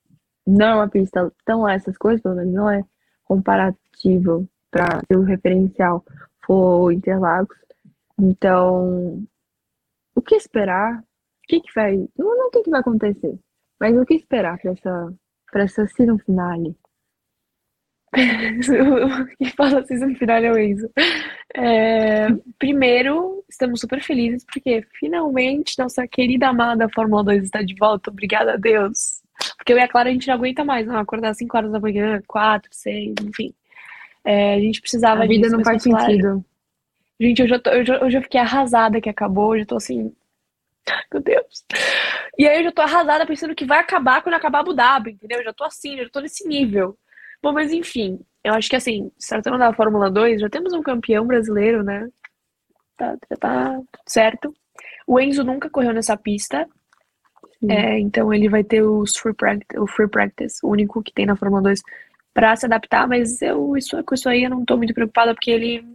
não é uma pista tão essas coisas, pelo menos não é comparável para o referencial for Interlagos. Então, o que esperar? O que, que vai. Não, não o que, que vai acontecer, mas o que esperar para essa, pra essa season finale? *laughs* que fala season finale é o Enzo. É, primeiro, estamos super felizes porque finalmente nossa querida amada Fórmula 2 está de volta. Obrigada a Deus. Porque eu e a Clara a gente não aguenta mais, não. Acordar às 5 horas da manhã, 4, 6, enfim. É, a gente precisava A vida disso, não faz sentido. Gente, eu já, tô, eu, já, eu já fiquei arrasada que acabou, eu já tô assim. Meu Deus. E aí eu já tô arrasada pensando que vai acabar quando acabar Abu Dhabi, entendeu? Eu já tô assim, já tô nesse nível. Bom, mas enfim, eu acho que assim, se tratando da Fórmula 2, já temos um campeão brasileiro, né? Tá, já tá certo. O Enzo nunca correu nessa pista. É, então ele vai ter os free practice, o free practice, o único que tem na Fórmula 2 para se adaptar, mas eu isso, com isso aí eu não tô muito preocupada porque ele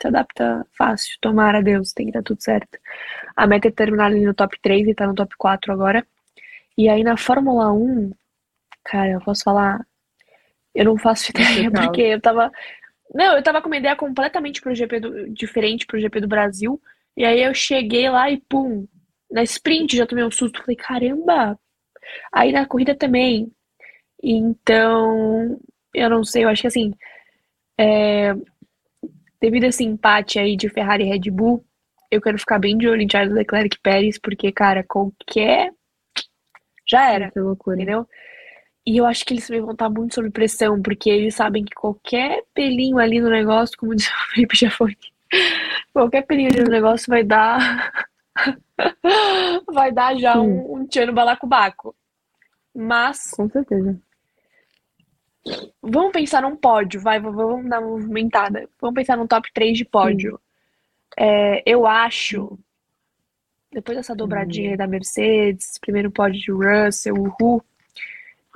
se adapta fácil, tomara Deus, tem que dar tudo certo. A meta é terminar ali no top 3 e tá no top 4 agora. E aí na Fórmula 1, cara, eu posso falar, eu não faço *laughs* ideia, porque eu tava. Não, eu tava com uma ideia completamente pro GP do, diferente pro GP do Brasil. E aí eu cheguei lá e pum, na sprint já tomei um susto. Falei, caramba! Aí na corrida também. Então, eu não sei, eu acho que assim, é, devido a esse empate aí de Ferrari e Red Bull, eu quero ficar bem de olho em Charles Leclerc e Pérez, porque, cara, qualquer. Já era. Que loucura. Entendeu? E eu acho que eles também vão estar muito sob pressão, porque eles sabem que qualquer pelinho ali no negócio, como *laughs* disse o Felipe já foi, qualquer pelinho ali no negócio vai dar. *laughs* vai dar já um, um no balacobaco. Mas. Com certeza. Vamos pensar num pódio, vai, vamos dar uma movimentada. Vamos pensar num top 3 de pódio. É, eu acho, depois dessa dobradinha hum. da Mercedes, primeiro pódio de Russell, Uhul,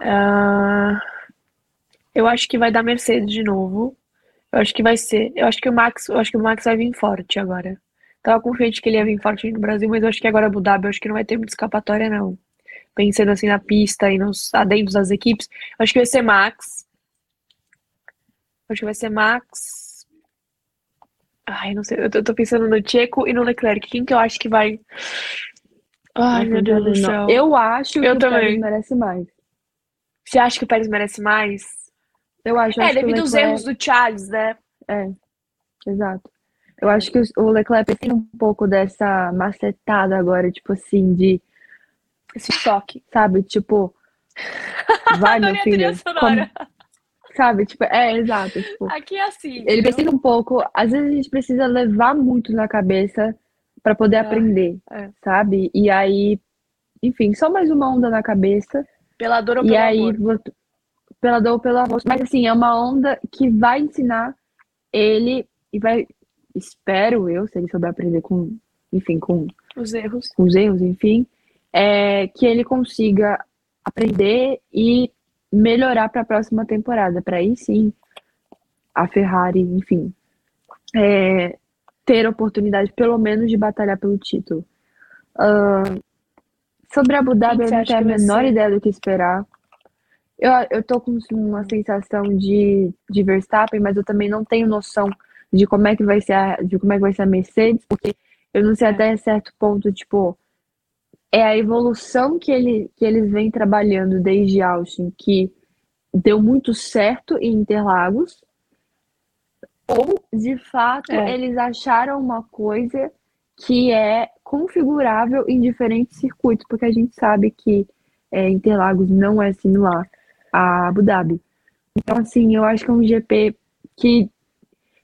Uh, eu acho que vai dar Mercedes de novo. Eu acho que vai ser. Eu acho que o Max, eu acho que o Max vai vir forte agora. Tava confiante que ele ia vir forte no Brasil, mas eu acho que agora Abu Dhabi, eu acho que não vai ter muita escapatória, não. Pensando assim na pista e nos adendos das equipes, eu acho que vai ser Max. Eu acho que vai ser Max. Ai, não sei. Eu tô pensando no Checo e no Leclerc. Quem que eu acho que vai. Ai, meu Deus do céu. Eu acho eu que também. o Pérez merece mais. Você acha que o Pérez merece mais? Eu acho. É, acho devido aos erros do Charles, né? É, exato. Eu acho que o Leclerc tem um pouco dessa macetada agora, tipo assim, de. Esse choque. Sabe? Tipo. *laughs* Vai, meu filho. Como... Sabe? Tipo, é, exato. Tipo, Aqui é assim. Ele viu? precisa um pouco. Às vezes a gente precisa levar muito na cabeça para poder é, aprender, é. sabe? E aí, enfim, só mais uma onda na cabeça. Pela dor ou pelo e aí, amor? Pela dor ou pelo amor. Mas assim, é uma onda que vai ensinar ele e vai, espero eu, se ele souber aprender com, enfim, com os erros, com os erros, enfim, é que ele consiga aprender e melhorar para a próxima temporada, para aí sim a Ferrari, enfim, é, ter a oportunidade pelo menos de batalhar pelo título. Uh, Sobre Abu Dhabi, eu não tenho a menor ideia do que esperar. Eu, eu tô com uma sensação de, de Verstappen, mas eu também não tenho noção de como é que vai ser a, de como é que vai ser a Mercedes, porque eu não sei é. até certo ponto, tipo, é a evolução que, ele, que eles vêm trabalhando desde Austin, que deu muito certo em Interlagos, ou de fato é. eles acharam uma coisa que é configurável em diferentes circuitos, porque a gente sabe que é, Interlagos não é similar a Abu Dhabi. Então, assim, eu acho que é um GP que,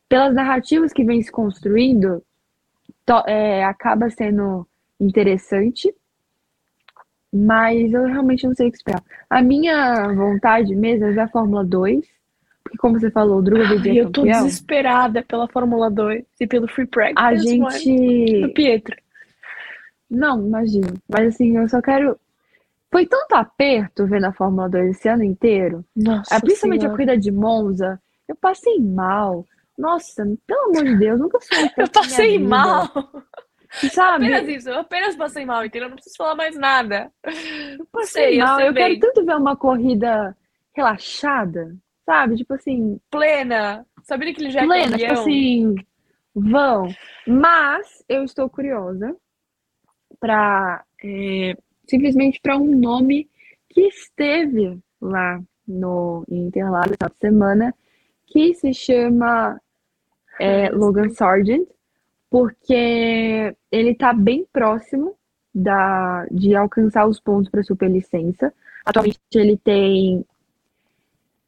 pelas narrativas que vem se construindo, é, acaba sendo interessante, mas eu realmente não sei o que esperar. A minha vontade mesmo é a Fórmula 2, porque como você falou, o Drogovic é Eu tô desesperada pela Fórmula 2 e pelo Free Practice. A gente... Do Pietro. Não, imagino. Mas assim, eu só quero... Foi tanto aperto ver na Fórmula 2 esse ano inteiro. Nossa é, Principalmente senhora. a corrida de Monza. Eu passei mal. Nossa, pelo amor de Deus, nunca sou Eu passei mal. Sabe? Apenas isso, eu apenas passei mal, entendeu? Eu não preciso falar mais nada. Eu passei mal. Eu, eu quero tanto ver uma corrida relaxada sabe? Tipo assim. Plena. Sabia que ele já é plena, tipo assim. Vão. Mas eu estou curiosa para é, simplesmente para um nome que esteve lá no Interlagos essa semana, que se chama é, *laughs* Logan Sargent, porque ele está bem próximo da, de alcançar os pontos para superlicença. Atualmente ele tem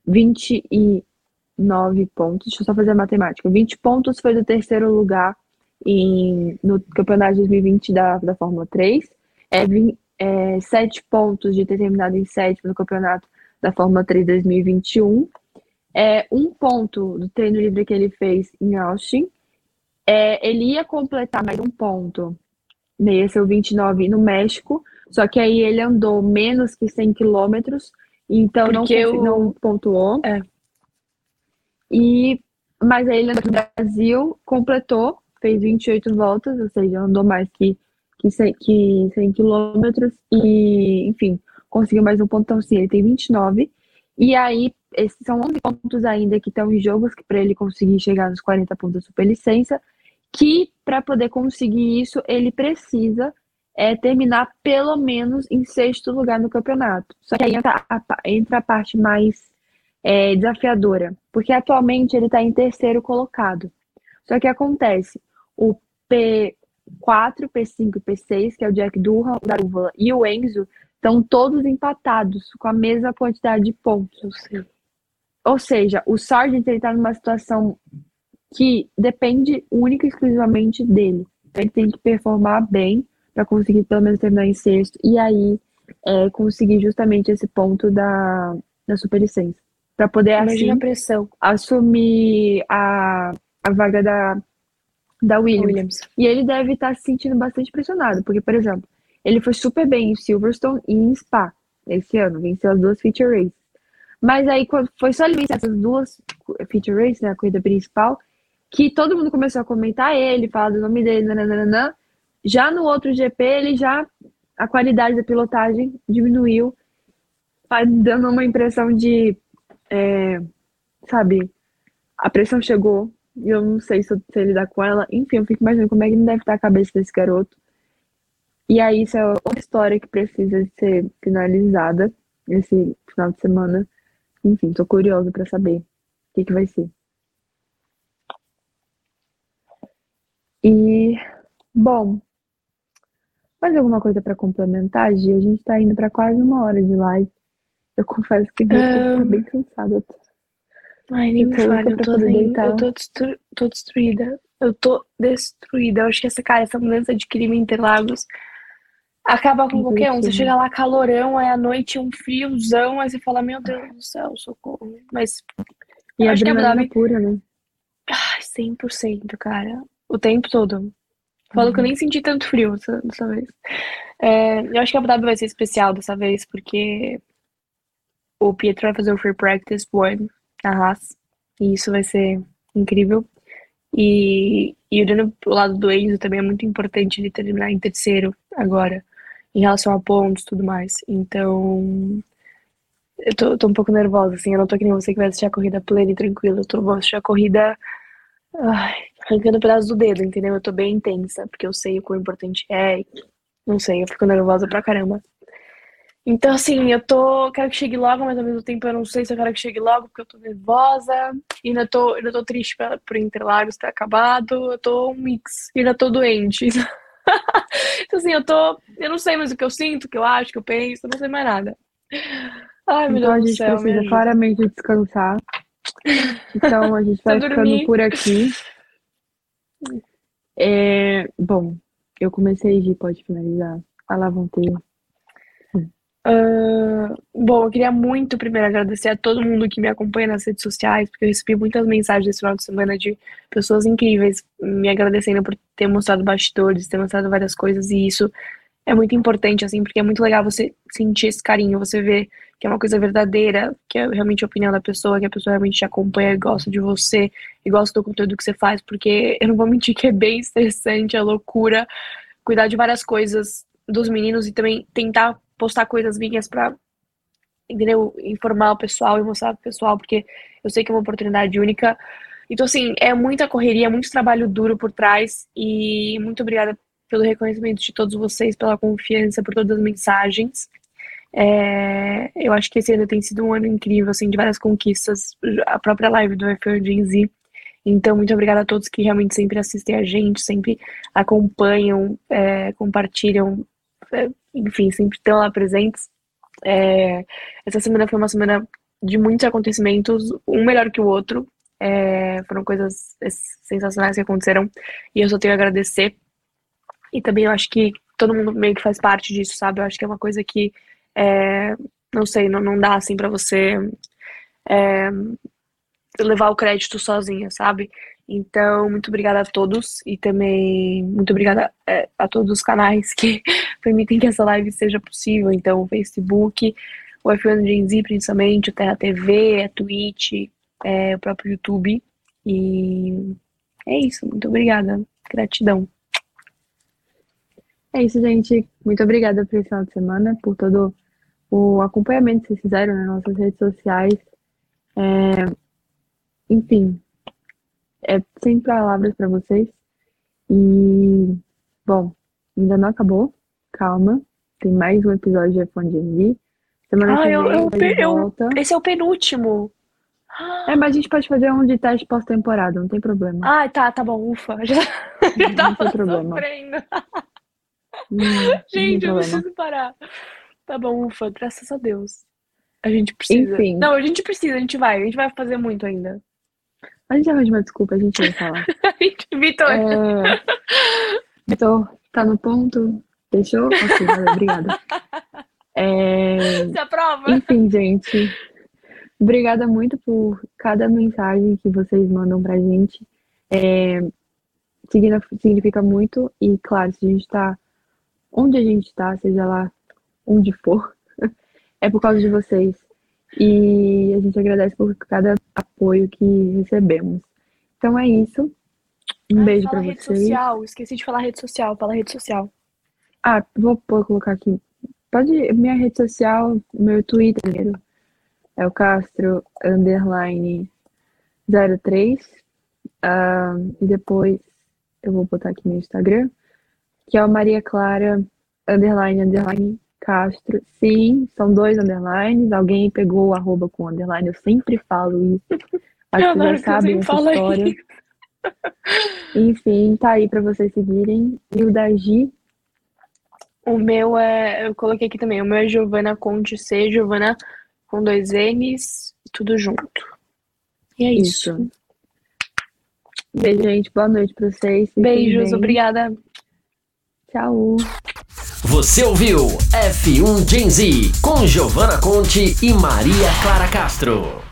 29 pontos. Deixa eu só fazer a matemática. 20 pontos foi do terceiro lugar em, no campeonato de 2020 da, da Fórmula 3. É, 20, é 7 pontos de ter terminado em sétimo no campeonato da Fórmula 3 2021. É, um ponto do treino livre que ele fez em Austin. É, ele ia completar mais um ponto, ia ser o 29 no México, só que aí ele andou menos que 100 quilômetros então Porque não, não pontuou. É. E, mas aí ele no Brasil, completou, fez 28 voltas, ou seja, andou mais que, que, 100, que 100 quilômetros e, enfim, conseguiu mais um ponto. Então, sim, ele tem 29. E aí, esses são 11 pontos ainda que estão em jogos para ele conseguir chegar nos 40 pontos de superlicença, que para poder conseguir isso, ele precisa é terminar pelo menos em sexto lugar no campeonato. Só que aí entra a, entra a parte mais é, desafiadora, porque atualmente ele está em terceiro colocado. Só que acontece, o P4, P5 e P6, que é o Jack Durham, o Daruvala e o Enzo, estão todos empatados com a mesma quantidade de pontos. Ou seja, o Sargent está numa situação que depende única e exclusivamente dele. Ele tem que performar bem para conseguir pelo menos terminar em sexto e aí é, conseguir justamente esse ponto da, da superlicença. Para poder Imagina assim, a pressão. assumir a, a vaga da, da Williams. Williams. E ele deve estar se sentindo bastante pressionado, porque, por exemplo, ele foi super bem em Silverstone e em Spa esse ano, venceu as duas feature races. Mas aí, quando foi só ele vencer essas duas feature races, né, a corrida principal, que todo mundo começou a comentar ele, falar do nome dele, nananana. Já no outro GP, ele já a qualidade da pilotagem diminuiu, dando uma impressão de, é, sabe, a pressão chegou e eu não sei se sei lidar com ela. Enfim, eu fico imaginando como é que não deve estar a cabeça desse garoto. E aí, isso é outra história que precisa ser finalizada esse final de semana. Enfim, tô curiosa para saber o que, que vai ser. E, bom, mais alguma coisa para complementar, Gi? A gente tá indo para quase uma hora de live. Eu confesso que eu tô bem cansada. Ai, nem me fale, eu tô, assim, eu tô, destru tô destruída. Eu tô destruída. Eu acho que essa, cara, essa mudança de clima em Interlagos acaba com qualquer um. Você chega lá calorão, aí à noite um friozão, aí você fala, meu Deus do céu, socorro. Mas. E a adrenalina é pura, né? Ai, 100%, cara. O tempo todo. Falo uhum. que eu nem senti tanto frio dessa, dessa vez. É, eu acho que a Abu Dhabi vai ser especial dessa vez, porque o Pietro vai fazer o Free Practice One na Haas. E isso vai ser incrível. E, e olhando pro lado do Enzo também é muito importante ele terminar em terceiro agora, em relação a pontos e tudo mais. Então, eu tô, tô, um pouco nervosa, assim. Eu não tô que nem você que vai assistir a corrida plena e tranquila. Eu tô, vou assistir a corrida ai, arrancando pedaços do dedo, entendeu? Eu tô bem intensa, porque eu sei o quão importante é. Não sei, eu fico nervosa pra caramba. Então, assim, eu tô. Quero que chegue logo, mas ao mesmo tempo eu não sei se eu quero que chegue logo, porque eu tô nervosa. E ainda tô, ainda tô triste pra, por Interlagos ter acabado. Eu tô um mix. E ainda tô doente. *laughs* então, assim, eu tô. Eu não sei mais o que eu sinto, o que eu acho, o que eu penso, eu não sei mais nada. Ai, meu então, Deus do céu. A gente precisa claramente descansar. Então a gente *laughs* vai ficando por aqui. É, bom, eu comecei de pode finalizar. A Lavonteira. Uh, bom, eu queria muito primeiro agradecer a todo mundo que me acompanha nas redes sociais, porque eu recebi muitas mensagens esse final de semana de pessoas incríveis me agradecendo por ter mostrado bastidores, ter mostrado várias coisas, e isso é muito importante, assim, porque é muito legal você sentir esse carinho, você ver que é uma coisa verdadeira, que é realmente a opinião da pessoa, que a pessoa realmente te acompanha e gosta de você, e gosta do conteúdo que você faz, porque *laughs* eu não vou mentir que é bem estressante, é loucura, cuidar de várias coisas dos meninos e também tentar postar coisas minhas pra, entendeu, informar o pessoal e mostrar pro pessoal, porque eu sei que é uma oportunidade única. Então, assim, é muita correria, muito trabalho duro por trás, e muito obrigada pelo reconhecimento de todos vocês, pela confiança, por todas as mensagens. É, eu acho que esse ano tem sido um ano incrível, assim, de várias conquistas, a própria live do F1 Gen Z. Então, muito obrigada a todos que realmente sempre assistem a gente, sempre acompanham, é, compartilham, é, enfim, sempre estão lá presentes. É, essa semana foi uma semana de muitos acontecimentos, um melhor que o outro. É, foram coisas sensacionais que aconteceram e eu só tenho a agradecer e também eu acho que todo mundo meio que faz parte disso, sabe? Eu acho que é uma coisa que, é, não sei, não, não dá assim para você é, levar o crédito sozinha, sabe? Então, muito obrigada a todos e também muito obrigada é, a todos os canais que *laughs* permitem que essa live seja possível. Então, o Facebook, o F1 Gen Z, principalmente, o Terra TV, a Twitch, é, o próprio YouTube. E é isso, muito obrigada. Gratidão. É isso, gente. Muito obrigada por esse final de semana, por todo o acompanhamento que vocês fizeram nas nossas redes sociais. É... Enfim, é sem palavras para vocês. E, bom, ainda não acabou. Calma. Tem mais um episódio de iPhone GMV. Semana ah, que eu, eu, eu, esse é o penúltimo. É, mas a gente pode fazer um de teste pós-temporada, não tem problema. Ah, tá, tá bom, ufa. *laughs* Já, já tava sofrendo. Hum, Gente, eu preciso parar. Tá bom, ufa, graças a Deus. A gente precisa. Enfim. Não, a gente precisa, a gente vai. A gente vai fazer muito ainda. A gente arranja uma desculpa, a gente vai falar. *laughs* Vitor. É... Vitor, tá no ponto? Fechou? Ok, valeu, obrigada. É... Você aprova? Enfim, gente. Obrigada muito por cada mensagem que vocês mandam pra gente. É... Significa muito e, claro, se a gente tá onde a gente tá, seja lá onde for, *laughs* é por causa de vocês. E a gente agradece por cada apoio que recebemos. Então é isso. Um Ai, beijo fala pra rede vocês. social. Esqueci de falar rede social. Fala rede social. Ah, vou, vou colocar aqui. Pode. Minha rede social, meu Twitter é o Castro underline 03. Ah, e depois eu vou botar aqui meu Instagram, que é o Maria Clara underline underline Castro. Sim, são dois underlines. Alguém pegou o arroba com underline. Eu sempre falo isso. *laughs* Acho Eu que adoro já sabem essa história. isso. Enfim, tá aí pra vocês seguirem. E o da Gi, O meu é. Eu coloquei aqui também. O meu é Giovana Conte C, Giovana com dois N's, tudo junto. E é isso. Isso. beijo, gente. Boa noite pra vocês. Beijos, bem. obrigada. Tchau. Você ouviu F1 Gen Z com Giovanna Conte e Maria Clara Castro.